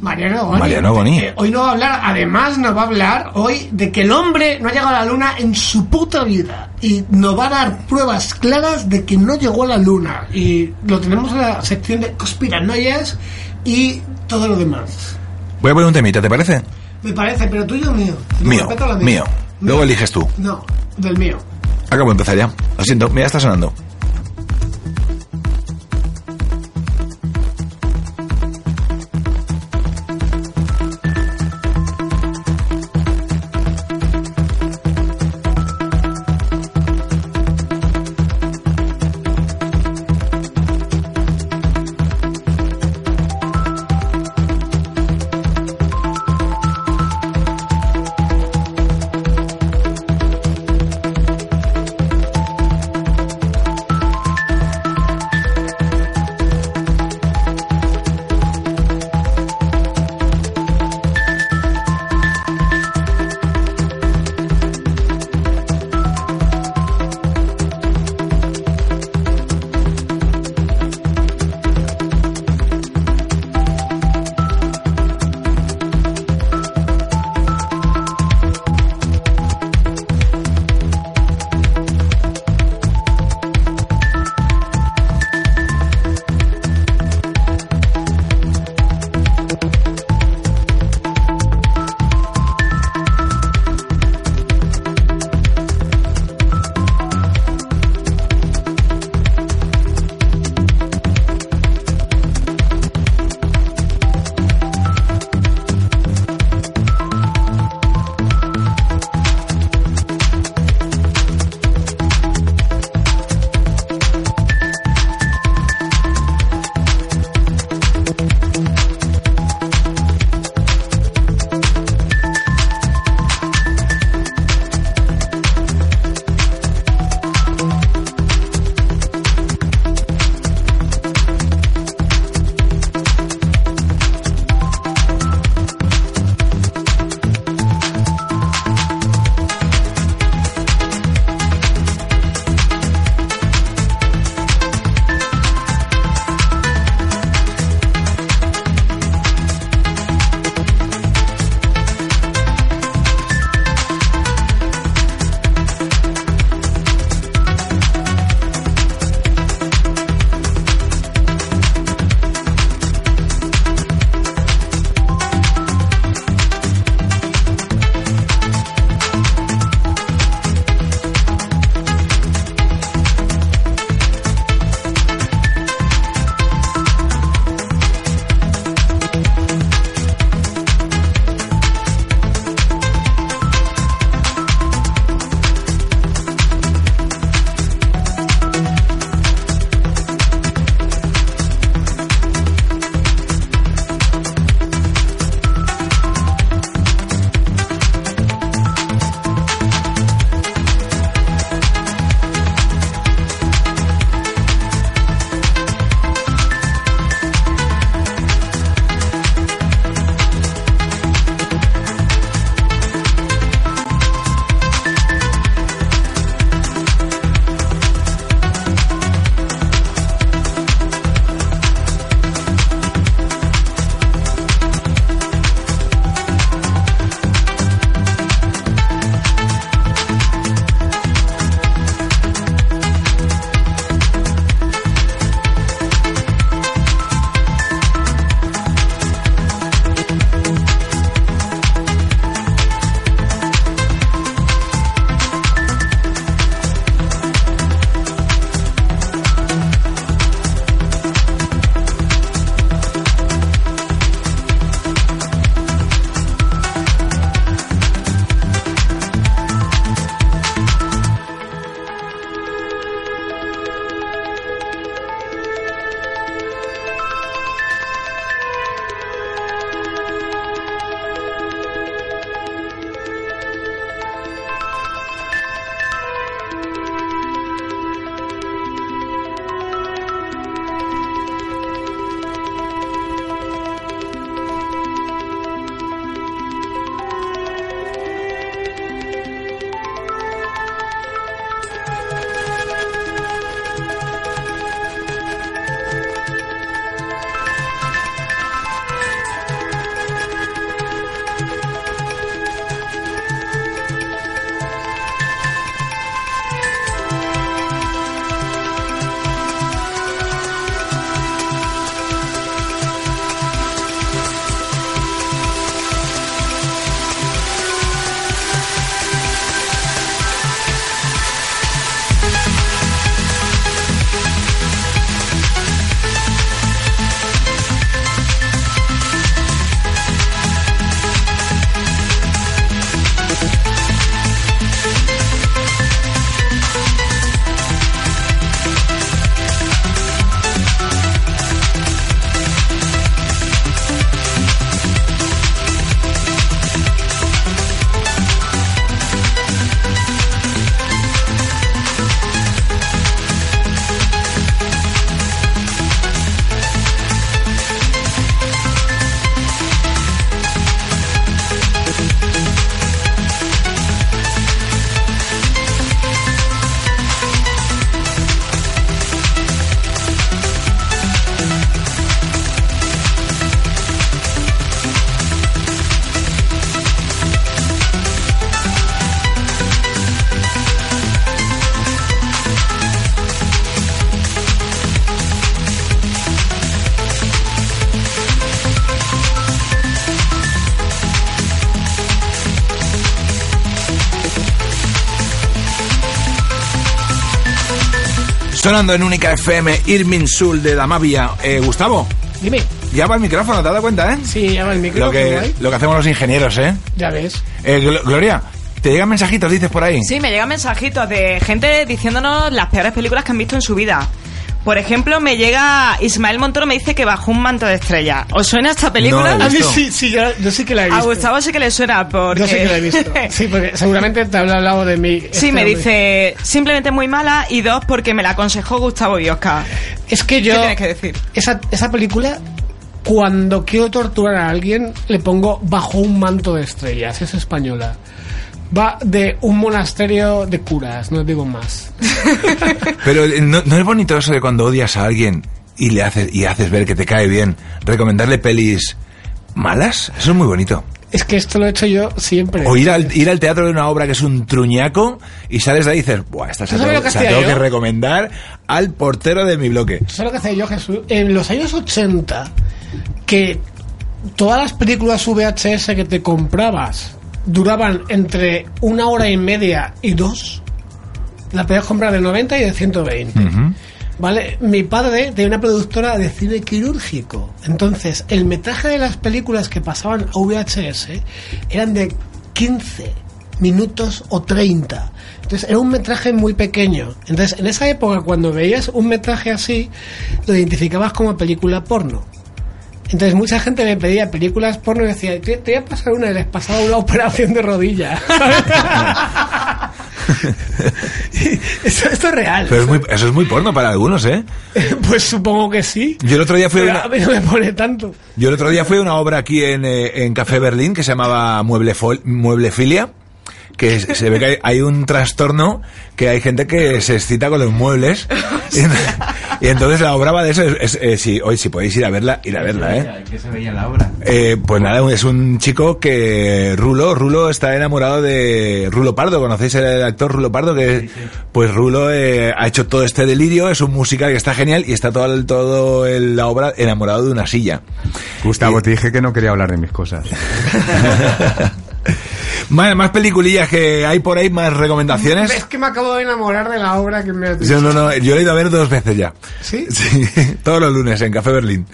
Mariano Goni. Mariano Goni. Eh, hoy no va a hablar, además nos va a hablar hoy de que el hombre no ha llegado a la luna en su puta vida. Y nos va a dar pruebas claras de que no llegó a la luna. Y lo tenemos en la sección de conspiranoias y todo lo demás. Voy a poner un temita, ¿te parece? Me parece, pero tuyo o mío. Mío, mía. mío. Luego eliges tú. No, del mío. Acabo de empezar ya. Lo siento, mira, está sonando. Sonando en Única FM, Irmin Sul de Damavia. Eh, Gustavo, Dime. ya va el micrófono, ¿te has dado cuenta, eh? Sí, ya va el micrófono. Lo que, lo que hacemos los ingenieros, ¿eh? Ya ves. Eh, Glo- Gloria, ¿te llegan mensajitos, dices por ahí? Sí, me llegan mensajitos de gente diciéndonos las peores películas que han visto en su vida. Por ejemplo, me llega Ismael Montoro me dice que bajó un manto de estrella. ¿Os suena esta película? No, A mí sí, sí, yo, yo sí que la he A visto. Gustavo sí que le suena porque... Yo sí que la he visto. [LAUGHS] Sí, porque seguramente te habrá hablado de mí. Sí, este me hombre. dice simplemente muy mala y dos porque me la aconsejó Gustavo Biosca. Es que yo. ¿Qué tienes que decir? Esa, esa película, cuando quiero torturar a alguien, le pongo bajo un manto de estrellas. Es española. Va de un monasterio de curas, no digo más. [LAUGHS] Pero eh, ¿no, no es bonito eso de cuando odias a alguien y le haces, y haces ver que te cae bien, recomendarle pelis malas? Eso es muy bonito. Es que esto lo he hecho yo siempre. O ir al, ir al teatro de una obra que es un truñaco y sales de ahí y dices, Buah, esta se ¿Tú la sabes tengo, lo que se tengo que recomendar al portero de mi bloque. ¿Sabes lo que hacía yo, Jesús? En los años 80, que todas las películas VHS que te comprabas duraban entre una hora y media y dos, la podías comprar de 90 y de 120. ¿Vale? Mi padre tenía una productora de cine quirúrgico. Entonces, el metraje de las películas que pasaban a VHS eran de 15 minutos o 30. Entonces, era un metraje muy pequeño. Entonces, en esa época, cuando veías un metraje así, lo identificabas como película porno. Entonces mucha gente me pedía películas porno y decía, te, te voy a pasar una y les pasaba una [LAUGHS] operación de rodilla. [LAUGHS] esto, esto es real. Pero es muy, eso es muy porno para algunos, ¿eh? [LAUGHS] Pues supongo que sí. Yo el otro día fui a una- a mí no me pone tanto. Yo el otro día fui a una obra aquí en, eh, en Café Berlín que se llamaba Mueble Fol- Mueblefilia, que se ve que hay, hay un trastorno que hay gente que se excita con los muebles. [LAUGHS] y, y entonces la obra va de eso. Es, es- eh, si, hoy si podéis ir a verla, ir a verla, ¿eh? ¿Qué se veía en la obra? Eh, pues nada, es un chico que Rulo, Rulo está enamorado de Rulo Pardo, ¿conocéis el actor Rulo Pardo? Que pues Rulo eh, ha hecho todo este delirio, es un musical que está genial y está todo, el- todo el- la obra enamorado de una silla. Gustavo, te dije que no quería hablar de mis cosas. [LAUGHS] [LAUGHS] Más, más peliculillas que hay por ahí, más Es recomendaciones. que me acabo de enamorar de la obra que me has dicho. Yo, no, no, yo lo he ido a ver dos veces ya. ¿Sí? [LAUGHS] Sí, todos los lunes en Café Berlín.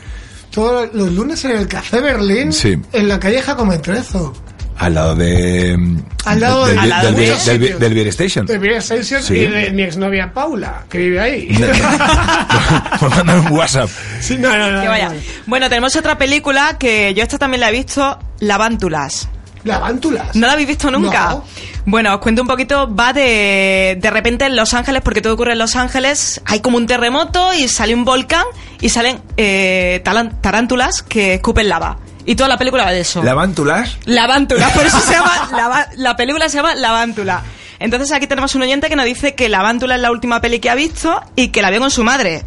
Todos los lunes en el Café Berlín, Sí. en la calle Jacometrezo. Al lado de... Al lado del, de- al lado del, de- del, del, sitios. del Beer Station. De Beer Station Sí. y de mi exnovia Paula, que vive ahí. [LAUGHS] Pues mándame un WhatsApp. sí, no, no, no. Que vaya. no. Bueno, tenemos otra película que yo esta también la he visto, Lavántulas. Lavántulas. ¿No la habéis visto nunca? No. Bueno, os cuento un poquito. Va de, de repente en Los Ángeles, porque todo ocurre en Los Ángeles, hay como un terremoto y sale un volcán y salen eh, tarántulas que escupen lava. Y toda la película va de eso. Lavántulas. Lavántula, por eso se llama, [LAUGHS] lava- la película se llama Lavántula. Entonces aquí tenemos un oyente que nos dice que Lavántula es la última peli que ha visto y que la vio con su madre.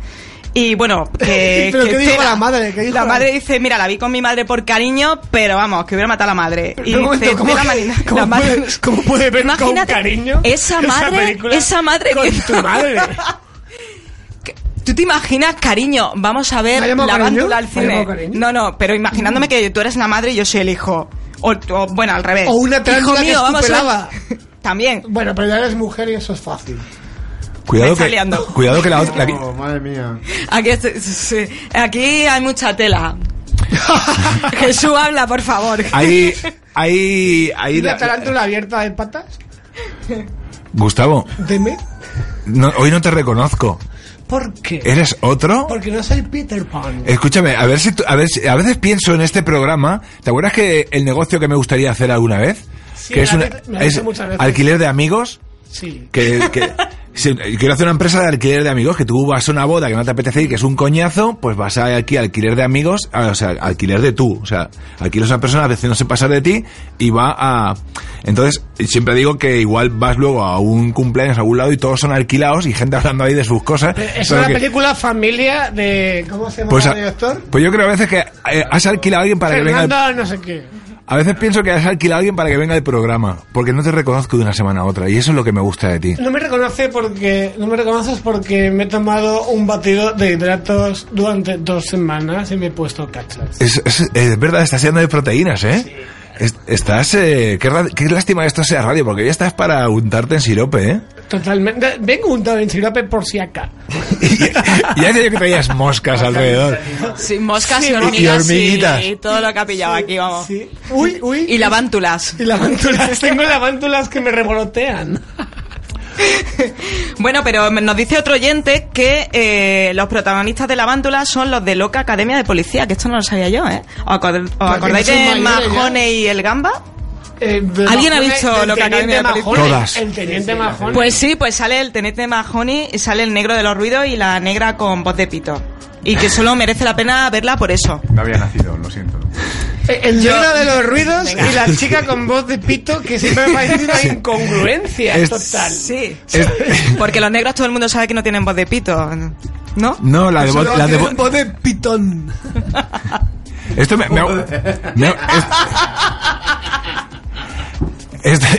Y bueno, que... [LAUGHS] ¿Pero que qué dijo la madre? ¿Qué dijo la la- madre dice, mira, la vi con mi madre por cariño, pero vamos, que hubiera matado a la madre. Y dice, ¿cómo, "Ve la cómo la madre- puede, cómo puede ver con cariño esa madre, esa madre con que- tu madre? [LAUGHS] ¿Tú te imaginas, cariño, vamos a ¿Me ver Lavántula cariño? al ¿Me ha cine? No, no, pero imaginándome que tú eres la madre y yo soy el hijo. O, o, bueno, al revés. O una tarántula que vamos a. [LAUGHS] También. Bueno, pero ya eres mujer y eso es fácil. Cuidado que, [LAUGHS] cuidado que la otra... la- Oh, madre mía. Aquí, aquí hay mucha tela. [LAUGHS] Jesús, habla, por favor. Ahí, ahí, ahí... ¿Y la la- tarántula abierta de patas? Gustavo, Deme. no- hoy no te reconozco. ¿Por qué? ¿Eres otro? Porque no soy Peter Pan. Escúchame, a ver si a ver si- a veces pienso en este programa. ¿Te acuerdas que el negocio que me gustaría hacer alguna vez? Sí, que es, una- es alquiler de amigos. Sí. Que, que- [LAUGHS] si- quiero hacer una empresa de alquiler de amigos. Que tú vas a una boda que no te apetece ir, que es un coñazo, pues vas a aquí alquiler de amigos, o sea, alquiler de tú. O sea, alquilas a una persona a veces no se pasa de ti y va a. Entonces, siempre digo que igual vas luego a un cumpleaños a algún lado y todos son alquilados y gente hablando ahí de sus cosas. Es una que- película familia de... ¿Cómo se llama pues, el director? pues yo creo a veces que eh, has alquilado a alguien para que venga. Fernando al- no sé qué. A veces pienso que has alquilado a alguien para que venga al programa, porque no te reconozco de una semana a otra, y eso es lo que me gusta de ti. No me reconoce porque no me reconoces porque me he tomado un batido de hidratos durante dos semanas y me he puesto cachas. Es, es- es verdad, estás lleno de proteínas, ¿eh? Es- estás. eh, qué, qué lástima que esto sea radio, porque ya estás para untarte en sirope, ¿eh? Totalmente. Vengo untado en sirope por si acá. [LAUGHS] y ya decía que traías moscas alrededor. Sí, moscas Sí, y y hormigas hormiguitas. y todo lo que ha pillado aquí, vamos. Sí. Uy, uy. Y lavántulas. Y lavántulas. [LAUGHS] Tengo lavántulas que me revolotean. [LAUGHS] Bueno, pero nos dice otro oyente que eh, los protagonistas de la vántula son los de Loca Academia de Policía, que esto no lo sabía yo, ¿eh? ¿Os, acor- os acordáis de. Mahone y el Gamba? Eh, ¿Alguien ha visto lo que acaba de? Mahone, Todas. El teniente Mahone. Pues sí, pues sale el teniente Mahoney, y sale el negro de los ruidos y la negra con voz de pito. Y que solo merece la pena verla por eso. No había nacido, lo siento. Eh, El Yo- negro de los ruidos Venga. y la chica con voz de pito que siempre me parece una [LAUGHS] incongruencia Es- total. Sí. Es- [LAUGHS] Porque los negros todo el mundo sabe que no tienen voz de pito, ¿no? No, la de, vo- la de vo- voz de pitón. Esto me, me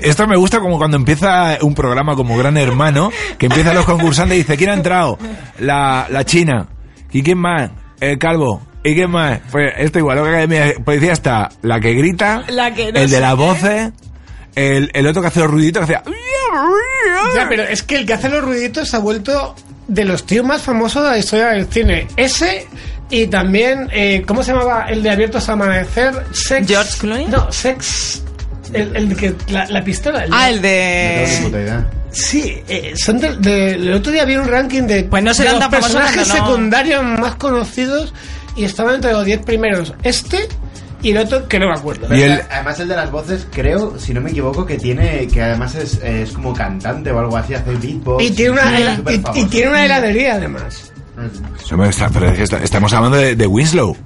esto me gusta como cuando empieza un programa como Gran Hermano, que empiezan los concursantes y dice, ¿quién ha entrado? La, la China. ¿Y quién más? El Calvo. ¿Y quién más? Pues esto igual, lo que academia de policía está la que grita, La que no el de las qué. voces, el, el otro que hace los ruiditos que hacía... Ya, pero es que el que hace los ruiditos se ha vuelto de los tíos más famosos de la historia del cine. Ese y también, eh, ¿cómo se llamaba el de Abiertos a Amanecer? Sex. George Clooney. No, Sex. El, el que. La, la pistola. Ah, el No tengo ni de... puta idea. Sí, eh, son de, de- el otro día vi un ranking de, Pues no de serán los personajes no- secundarios más conocidos y estaban entre los 10 primeros. Este y el otro que no me acuerdo. Y el- Además el de las voces, creo, si no me equivoco, que tiene, que además es, es como cantante o algo así, hace beatbox. Y tiene, una, y- y, tiene una heladería además. Hombre, está- pero es que está- estamos hablando de, de Winslow.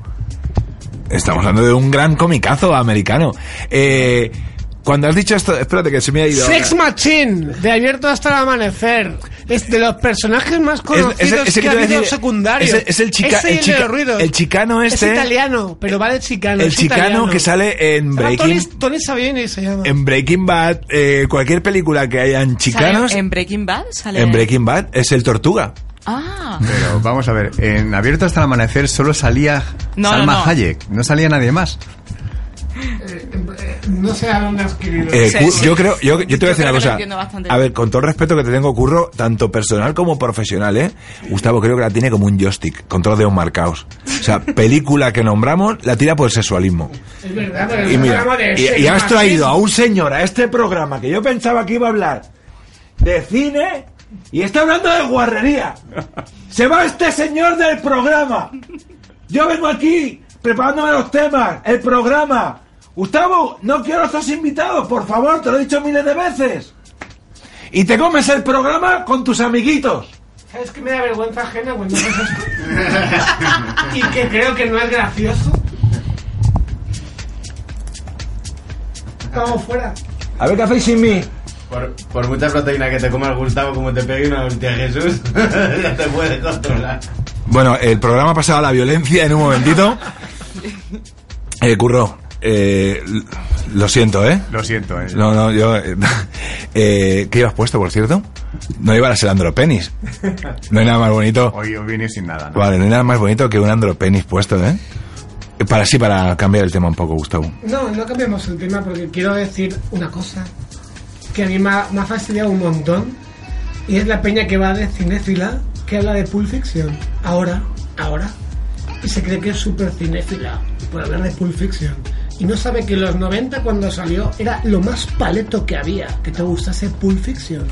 Estamos hablando de un gran comicazo americano. Eh, cuando has dicho esto, espérate que se me ha ido. Sex ahora. Machine, de abierto hasta el amanecer. Es de los personajes más conocidos que que ha habido decir, secundarios. es el chica- el chica- el chicano este- Es italiano, pero va de chicano. el chicano italiano. que sale en Breaking, Tony, Tony Savini se llama. en Breaking Bad, eh, cualquier película que hayan chicanos, ¿Sale en Breaking Bad? Sale... en Breaking Bad es el Tortuga. Ah. Pero vamos a ver, en Abierto hasta el amanecer solo salía No, Salma no, no. Hayek, no salía nadie más. No sé a dónde has escrito. Eh, Sí. Yo creo, yo, yo te voy a decir una cosa. A ver, con todo el respeto que te tengo, curro, tanto personal como profesional, ¿eh? Gustavo creo que la tiene como un joystick, con todos los dedos marcados. O sea, [LAUGHS] película que nombramos, la tira por el sexualismo. Es verdad, pero Y es un mira, programa de y, Sex y has traído a un señor a este programa que yo pensaba que iba a hablar de cine y está hablando de guarrería. Se va este señor del programa. Yo vengo aquí preparándome los temas, el programa. Gustavo, no quiero a estos invitados, por favor, te lo he dicho miles de veces. Y te comes el programa con tus amiguitos. ¿Sabes que me da vergüenza ajena cuando haces esto? [LAUGHS] y que creo que no es gracioso. Vamos fuera. A ver qué hacéis sin mí. Por, por mucha proteína que te comas Gustavo, como te pegue una hostia Jesús, [LAUGHS] ya te puedes controlar. Bueno, el programa ha pasado a la violencia en un momentito. Eh, Curro, eh, lo siento, ¿eh? Lo siento, eh. No, no, yo... eh, [LAUGHS] eh, ¿Qué ibas puesto, por cierto? No ibas el andropenis. No hay nada más bonito. Hoy, hoy vine sin nada, ¿no? Vale, no hay nada más bonito que un andropenis puesto, ¿eh? Eh, Para sí, para cambiar el tema un poco, Gustavo. No, no cambiamos el tema porque quiero decir una cosa que a mí me ha, me ha fastidiado un montón y es la peña que va de cinéfila que habla de Pulp Fiction. Ahora, ahora. Y se cree que es súper cinéfila por hablar de Pulp Fiction. Y no sabe que en los 90 cuando salió era lo más paleto que había que te gustase Pulp Fiction.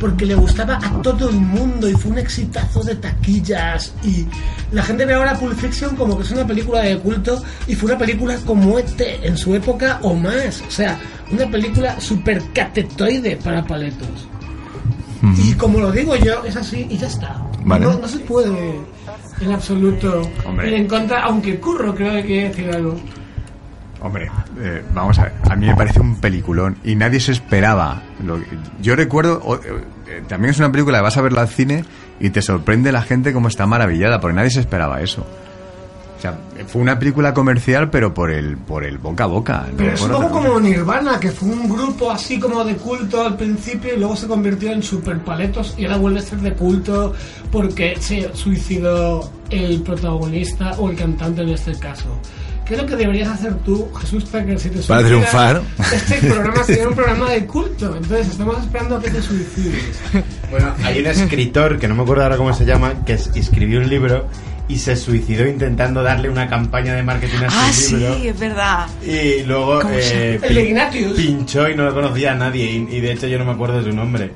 Porque le gustaba a todo el mundo y fue un exitazo de taquillas y la gente ve ahora Pulp Fiction como que es una película de culto y fue una película como este en su época o más. O sea, una película super catetoide para paletos. Y como lo digo yo, es así y ya está. Vale. No, no se puede en absoluto Hombre. en contra, aunque Curro creo que quiere decir algo. Hombre, eh, vamos a ver, a mí me parece un peliculón y nadie se esperaba. Lo que- yo recuerdo, o- eh, también es una película que vas a verla al cine y te sorprende la gente cómo está maravillada, porque nadie se esperaba eso. O sea, fue una película comercial, pero por el, por el boca a boca. no Pero es un poco como Nirvana, que fue un grupo así como de culto al principio y luego se convirtió en super paletos y ahora vuelve a ser de culto porque se suicidó el protagonista o el cantante en este caso. ¿qué es lo que deberías hacer tú, Jesús Tucker, si te Para suicidas? triunfar. Este programa sería un programa de culto, entonces estamos esperando a que te suicides. Bueno, hay un escritor, que no me acuerdo ahora cómo se llama, que es- escribió un libro y se suicidó intentando darle una campaña de marketing a Ah, su sí, libro. es verdad. Y luego ¿Cómo se eh, llama? El de Ignatius. pinchó y no lo conocía a nadie. Y, y de hecho yo no me acuerdo de su nombre.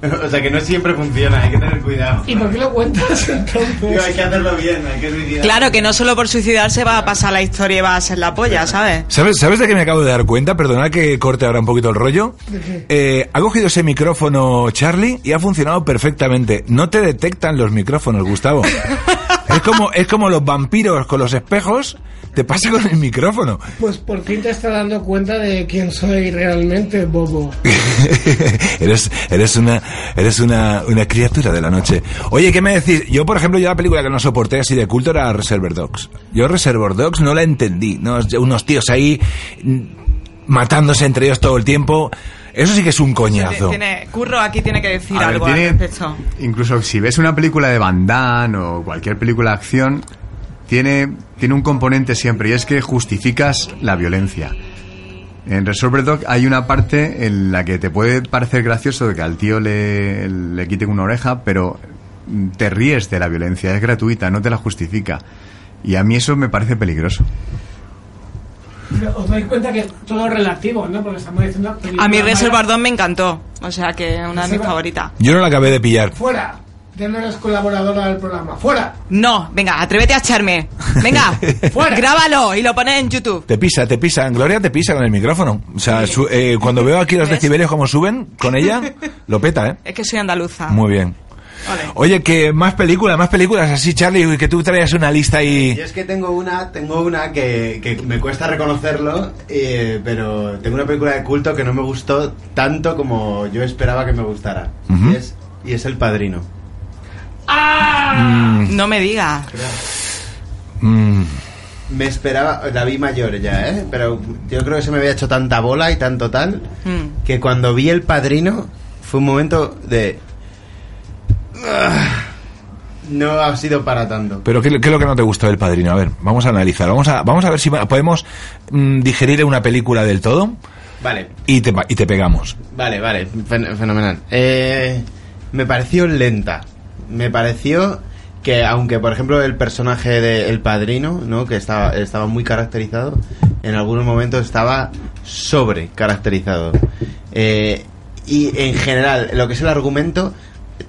[LAUGHS] o sea que no siempre funciona, hay que tener cuidado. ¿Y por qué lo cuentas [LAUGHS] Digo, hay entonces? que hacerlo bien, hay que suicidar. Claro que no solo por suicidarse va a pasar la historia y va a ser la polla, ¿sabes? ¿Sabes, ¿Sabes de qué me acabo de dar cuenta? Perdona que corte ahora un poquito el rollo. ¿De qué? Eh, ha cogido ese micrófono Charlie y ha funcionado perfectamente. No te detectan los micrófonos, Gustavo. [LAUGHS] es como es como los vampiros con los espejos. Te pasa con el micrófono. Pues por fin te estás dando cuenta de quién soy realmente, Bobo. [LAUGHS] eres eres una eres una, una criatura de la noche. Oye, ¿qué me decís? Yo, por ejemplo, yo la película que no soporté así de culto era Reservoir Dogs. Yo Reservoir Dogs no la entendí. ¿no? Unos tíos ahí mm, matándose entre ellos todo el tiempo. Eso sí que es un coñazo. Tiene, Curro aquí tiene que decir A ver, algo tiene- al respecto. incluso si ves una película de Van Damme o cualquier película de acción, tiene, tiene un componente siempre y es que justificas la violencia. En Resolver Dog hay una parte en la que te puede parecer gracioso de que al tío le, le quiten una oreja, pero te ríes de la violencia, es gratuita, no te la justifica. Y a mí eso me parece peligroso. Pero Os dais cuenta que todo es relativo, ¿no? Porque estamos diciendo... A mí. Reservoir me encantó. O sea que una de mis favoritas. Yo no la acabé de pillar. ¡Fuera! Ya no eres colaboradora del programa. ¡Fuera! No, venga, atrévete a echarme. Venga, [LAUGHS] Fuera. grábalo y lo pones en YouTube. Te pisa, te pisa. Gloria te pisa con el micrófono. O sea, su- eh, cuando veo aquí los decibelios como suben con ella, [LAUGHS] lo peta, ¿eh? Es que soy andaluza. Muy bien. Oye, que más películas, más películas así, Charlie, que tú traías una lista y... Yo es que tengo una, tengo una que, que me cuesta reconocerlo, eh, pero tengo una película de culto que no me gustó tanto como yo esperaba que me gustara. Y, es, y es El Padrino. No me digas. Mm, Me esperaba, la vi mayor ya, ¿eh? Pero yo creo que se me había hecho tanta bola y tanto tal Mm. que cuando vi El Padrino fue un momento de... No ha sido para tanto. pero ¿qué, qué es lo que no te gustó del Padrino? A ver, vamos a analizar. Vamos a, vamos a ver si podemos mm, digerir una película del todo Vale, y te, y te pegamos. Vale, vale, fen- fenomenal. Eh, me pareció lenta. Me pareció que, aunque por ejemplo el personaje de El Padrino, ¿no? que estaba, estaba muy caracterizado, en algunos momentos estaba sobre caracterizado. Eh, y en general, lo que es el argumento,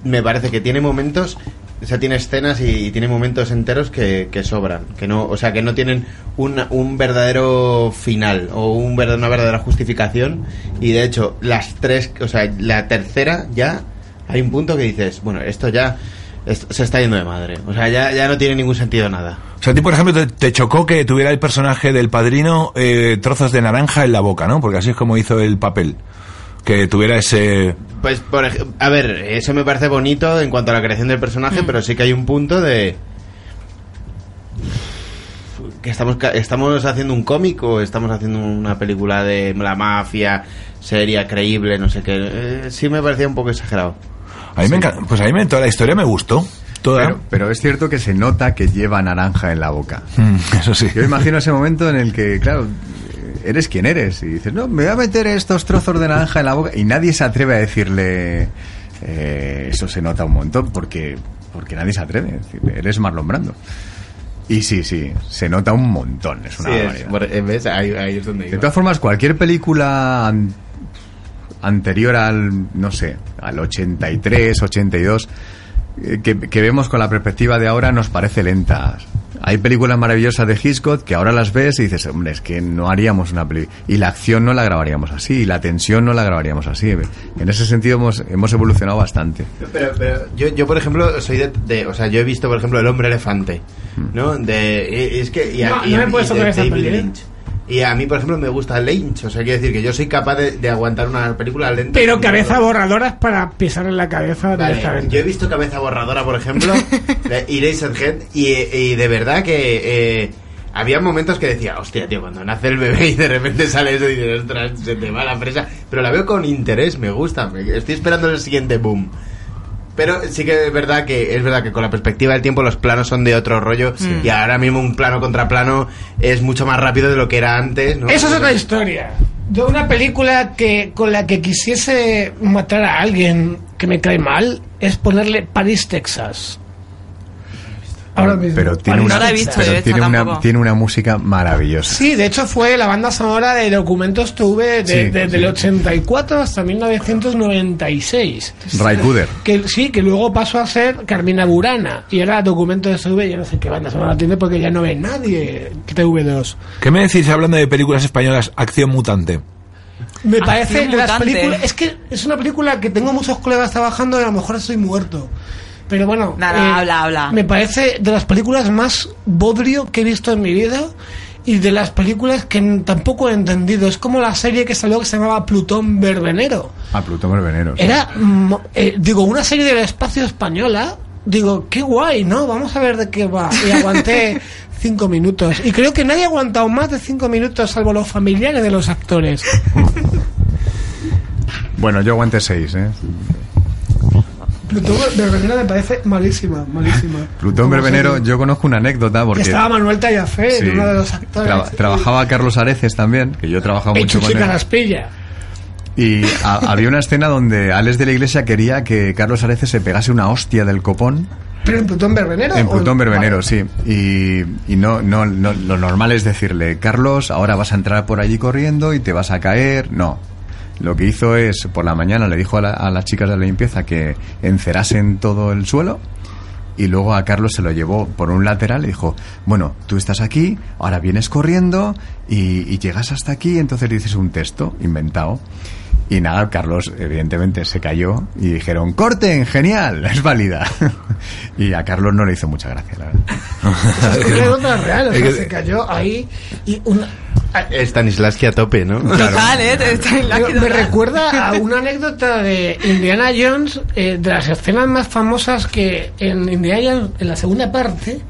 me parece que tiene momentos. O sea, tiene escenas y, tiene momentos enteros que, que sobran, que no, o sea, que no tienen un, un verdadero final o un, una verdadera justificación. Y de hecho, las tres, o sea, la tercera ya hay un punto que dices, bueno, esto ya se está yendo de madre. O sea, ya, ya no tiene ningún sentido nada. O sea, a ti, por ejemplo, te, te chocó que tuviera el personaje del Padrino eh, trozos de naranja en la boca, ¿no? Porque así es como hizo el papel. Que tuviera ese... Pues, por a ver, eso me parece bonito en cuanto a la creación del personaje, pero sí que hay un punto de que estamos estamos haciendo un cómic o estamos haciendo una película de la mafia seria, creíble, no sé qué. Eh, sí me parecía un poco exagerado. A mí me encanta, pues a mí me, toda la historia me gustó. Toda. Pero, pero es cierto que se nota que lleva naranja en la boca. Mm, [LAUGHS] eso sí. Yo imagino ese momento en el que, claro, eres quien eres y dices, no, me voy a meter estos trozos de naranja en la boca y nadie se atreve a decirle, eh, eso se nota un montón porque, porque nadie se atreve. Es decir, eres Marlon Brando. Y sí, sí, se nota un montón, es una Sí, es- eh, ¿ves? Ahí, ahí es donde De todas formas, cualquier película an- anterior al, no sé, al 83, 82, eh, que, que vemos con la perspectiva de ahora nos parece lenta. Hay películas maravillosas de Hitchcock que ahora las ves y dices, hombre, es que no haríamos una película. Y la acción no la grabaríamos así, y la tensión no la grabaríamos así. En ese sentido hemos, hemos evolucionado bastante. Pero, pero yo, yo, por ejemplo, soy de, de- O sea, yo he visto, por ejemplo, El hombre elefante. ¿No? De, y- es que. Y a, No, y no a- me puedes y de tocar esa David peli, ¿eh? Lynch. Y a mí, por ejemplo, me gusta Lynch. O sea, quiere decir que yo soy capaz de, de aguantar una película lenta. Pero cabeza borradora es para pisar en la cabeza Vale, directamente. yo he visto Cabeza Borradora, por ejemplo, [LAUGHS] de Eraserhead, y, y de verdad que eh, había momentos que decía, hostia, tío, cuando nace el bebé y de repente sale eso y dices, ostras, se te va la presa. Pero la veo con interés, me gusta, me- estoy esperando el siguiente boom. Pero sí que es verdad que es verdad que con la perspectiva del tiempo los planos son de otro rollo y ahora mismo un plano contra plano es mucho más rápido de lo que era antes, ¿no? Eso es otra historia. Yo una película que con la que quisiese matar a alguien que me cae mal es ponerle París, Texas. Ahora mismo. Pero tiene una, No la he visto, pero tiene una, tiene una música maravillosa. Sí, de hecho fue la banda sonora de Documentos TV de, Sí, desde sí. el 84 hasta 1996. Ray Cooder. Que sí, que luego pasó a ser Carmina Burana. Y era Documentos TV, yo no sé qué banda sonora tiene porque ya no ve nadie TV2. ¿Qué me decís hablando de películas españolas, Acción Mutante? Me Acción parece de las películas. Es que es una película que tengo muchos colegas trabajando y a lo mejor estoy muerto. Pero bueno. eh, Nada, habla, habla. Me parece de las películas más bodrio que he visto en mi vida y de las películas que tampoco he entendido. Es como la serie que salió que se llamaba Plutón Verbenero. A Plutón Verbenero. sí. Era, mm, eh, digo, una serie del espacio española. Digo, qué guay, ¿no? Vamos a ver de qué va. Y aguanté [LAUGHS] cinco minutos. Y creo que nadie ha aguantado más de cinco minutos, salvo los familiares de los actores. [LAUGHS] Bueno, yo aguanté seis, ¿eh? Plutón Verbenero me parece malísima, malísima. [LAUGHS] Plutón Verbenero, yo conozco una anécdota Que porque... estaba Manuel Tallafé, Sí. uno de los actores. Traba- trabajaba Carlos Areces también, que yo he trabajado mucho con él. Caraspilla. Y había una escena donde Alex de la Iglesia quería que Carlos Areces se pegase una hostia del copón ¿Pero en Plutón Verbenero? en Plutón Verbenero, sí. Y, y no, no, no, lo normal es decirle, Carlos, ahora vas a entrar por allí corriendo y te vas a caer. No. Lo que hizo es, por la mañana le dijo a, la- a las chicas de la limpieza que encerasen todo el suelo y luego a Carlos se lo llevó por un lateral y dijo, bueno, tú estás aquí, ahora vienes corriendo y, y llegas hasta aquí, entonces dices un texto inventado. Y nada, Carlos evidentemente se cayó y dijeron, corten, genial, es válida. [LAUGHS] y a Carlos no le hizo mucha gracia, la verdad. [LAUGHS] Es una real, o sea, se cayó ahí y una... Stanislavski a tope, ¿no? Total, ¿eh? La Me, recuerda a una anécdota de Indiana Jones, eh, de las escenas más famosas que en Indiana Jones, en la segunda parte,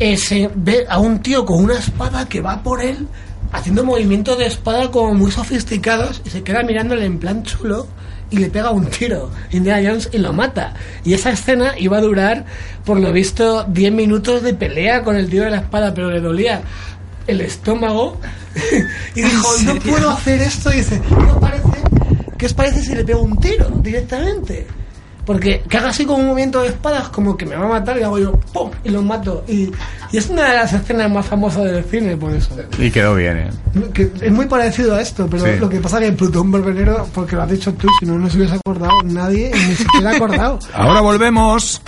eh, se ve a un tío con una espada que va por él haciendo movimientos de espada como muy sofisticados y se queda mirándole en plan chulo y le pega un tiro Indiana Jones y lo mata. Y esa escena iba a durar, por lo visto, 10 minutos de pelea con el tío de la espada, pero le dolía el estómago [LAUGHS] y dijo, no puedo hacer esto. Y dice, ¿no parece? ¿Qué os parece si le pego un tiro directamente? Porque que haga así con un movimiento de espadas como que me va a matar y hago yo ¡pum! y lo mato. Y, y es una de las escenas más famosas del cine por eso. Y quedó bien, ¿eh? Que es muy parecido a esto, pero Sí. lo que pasa es que en Plutón Verbenero, porque lo has dicho tú, si no, no se hubiese acordado nadie, ni siquiera acordado. Ahora volvemos.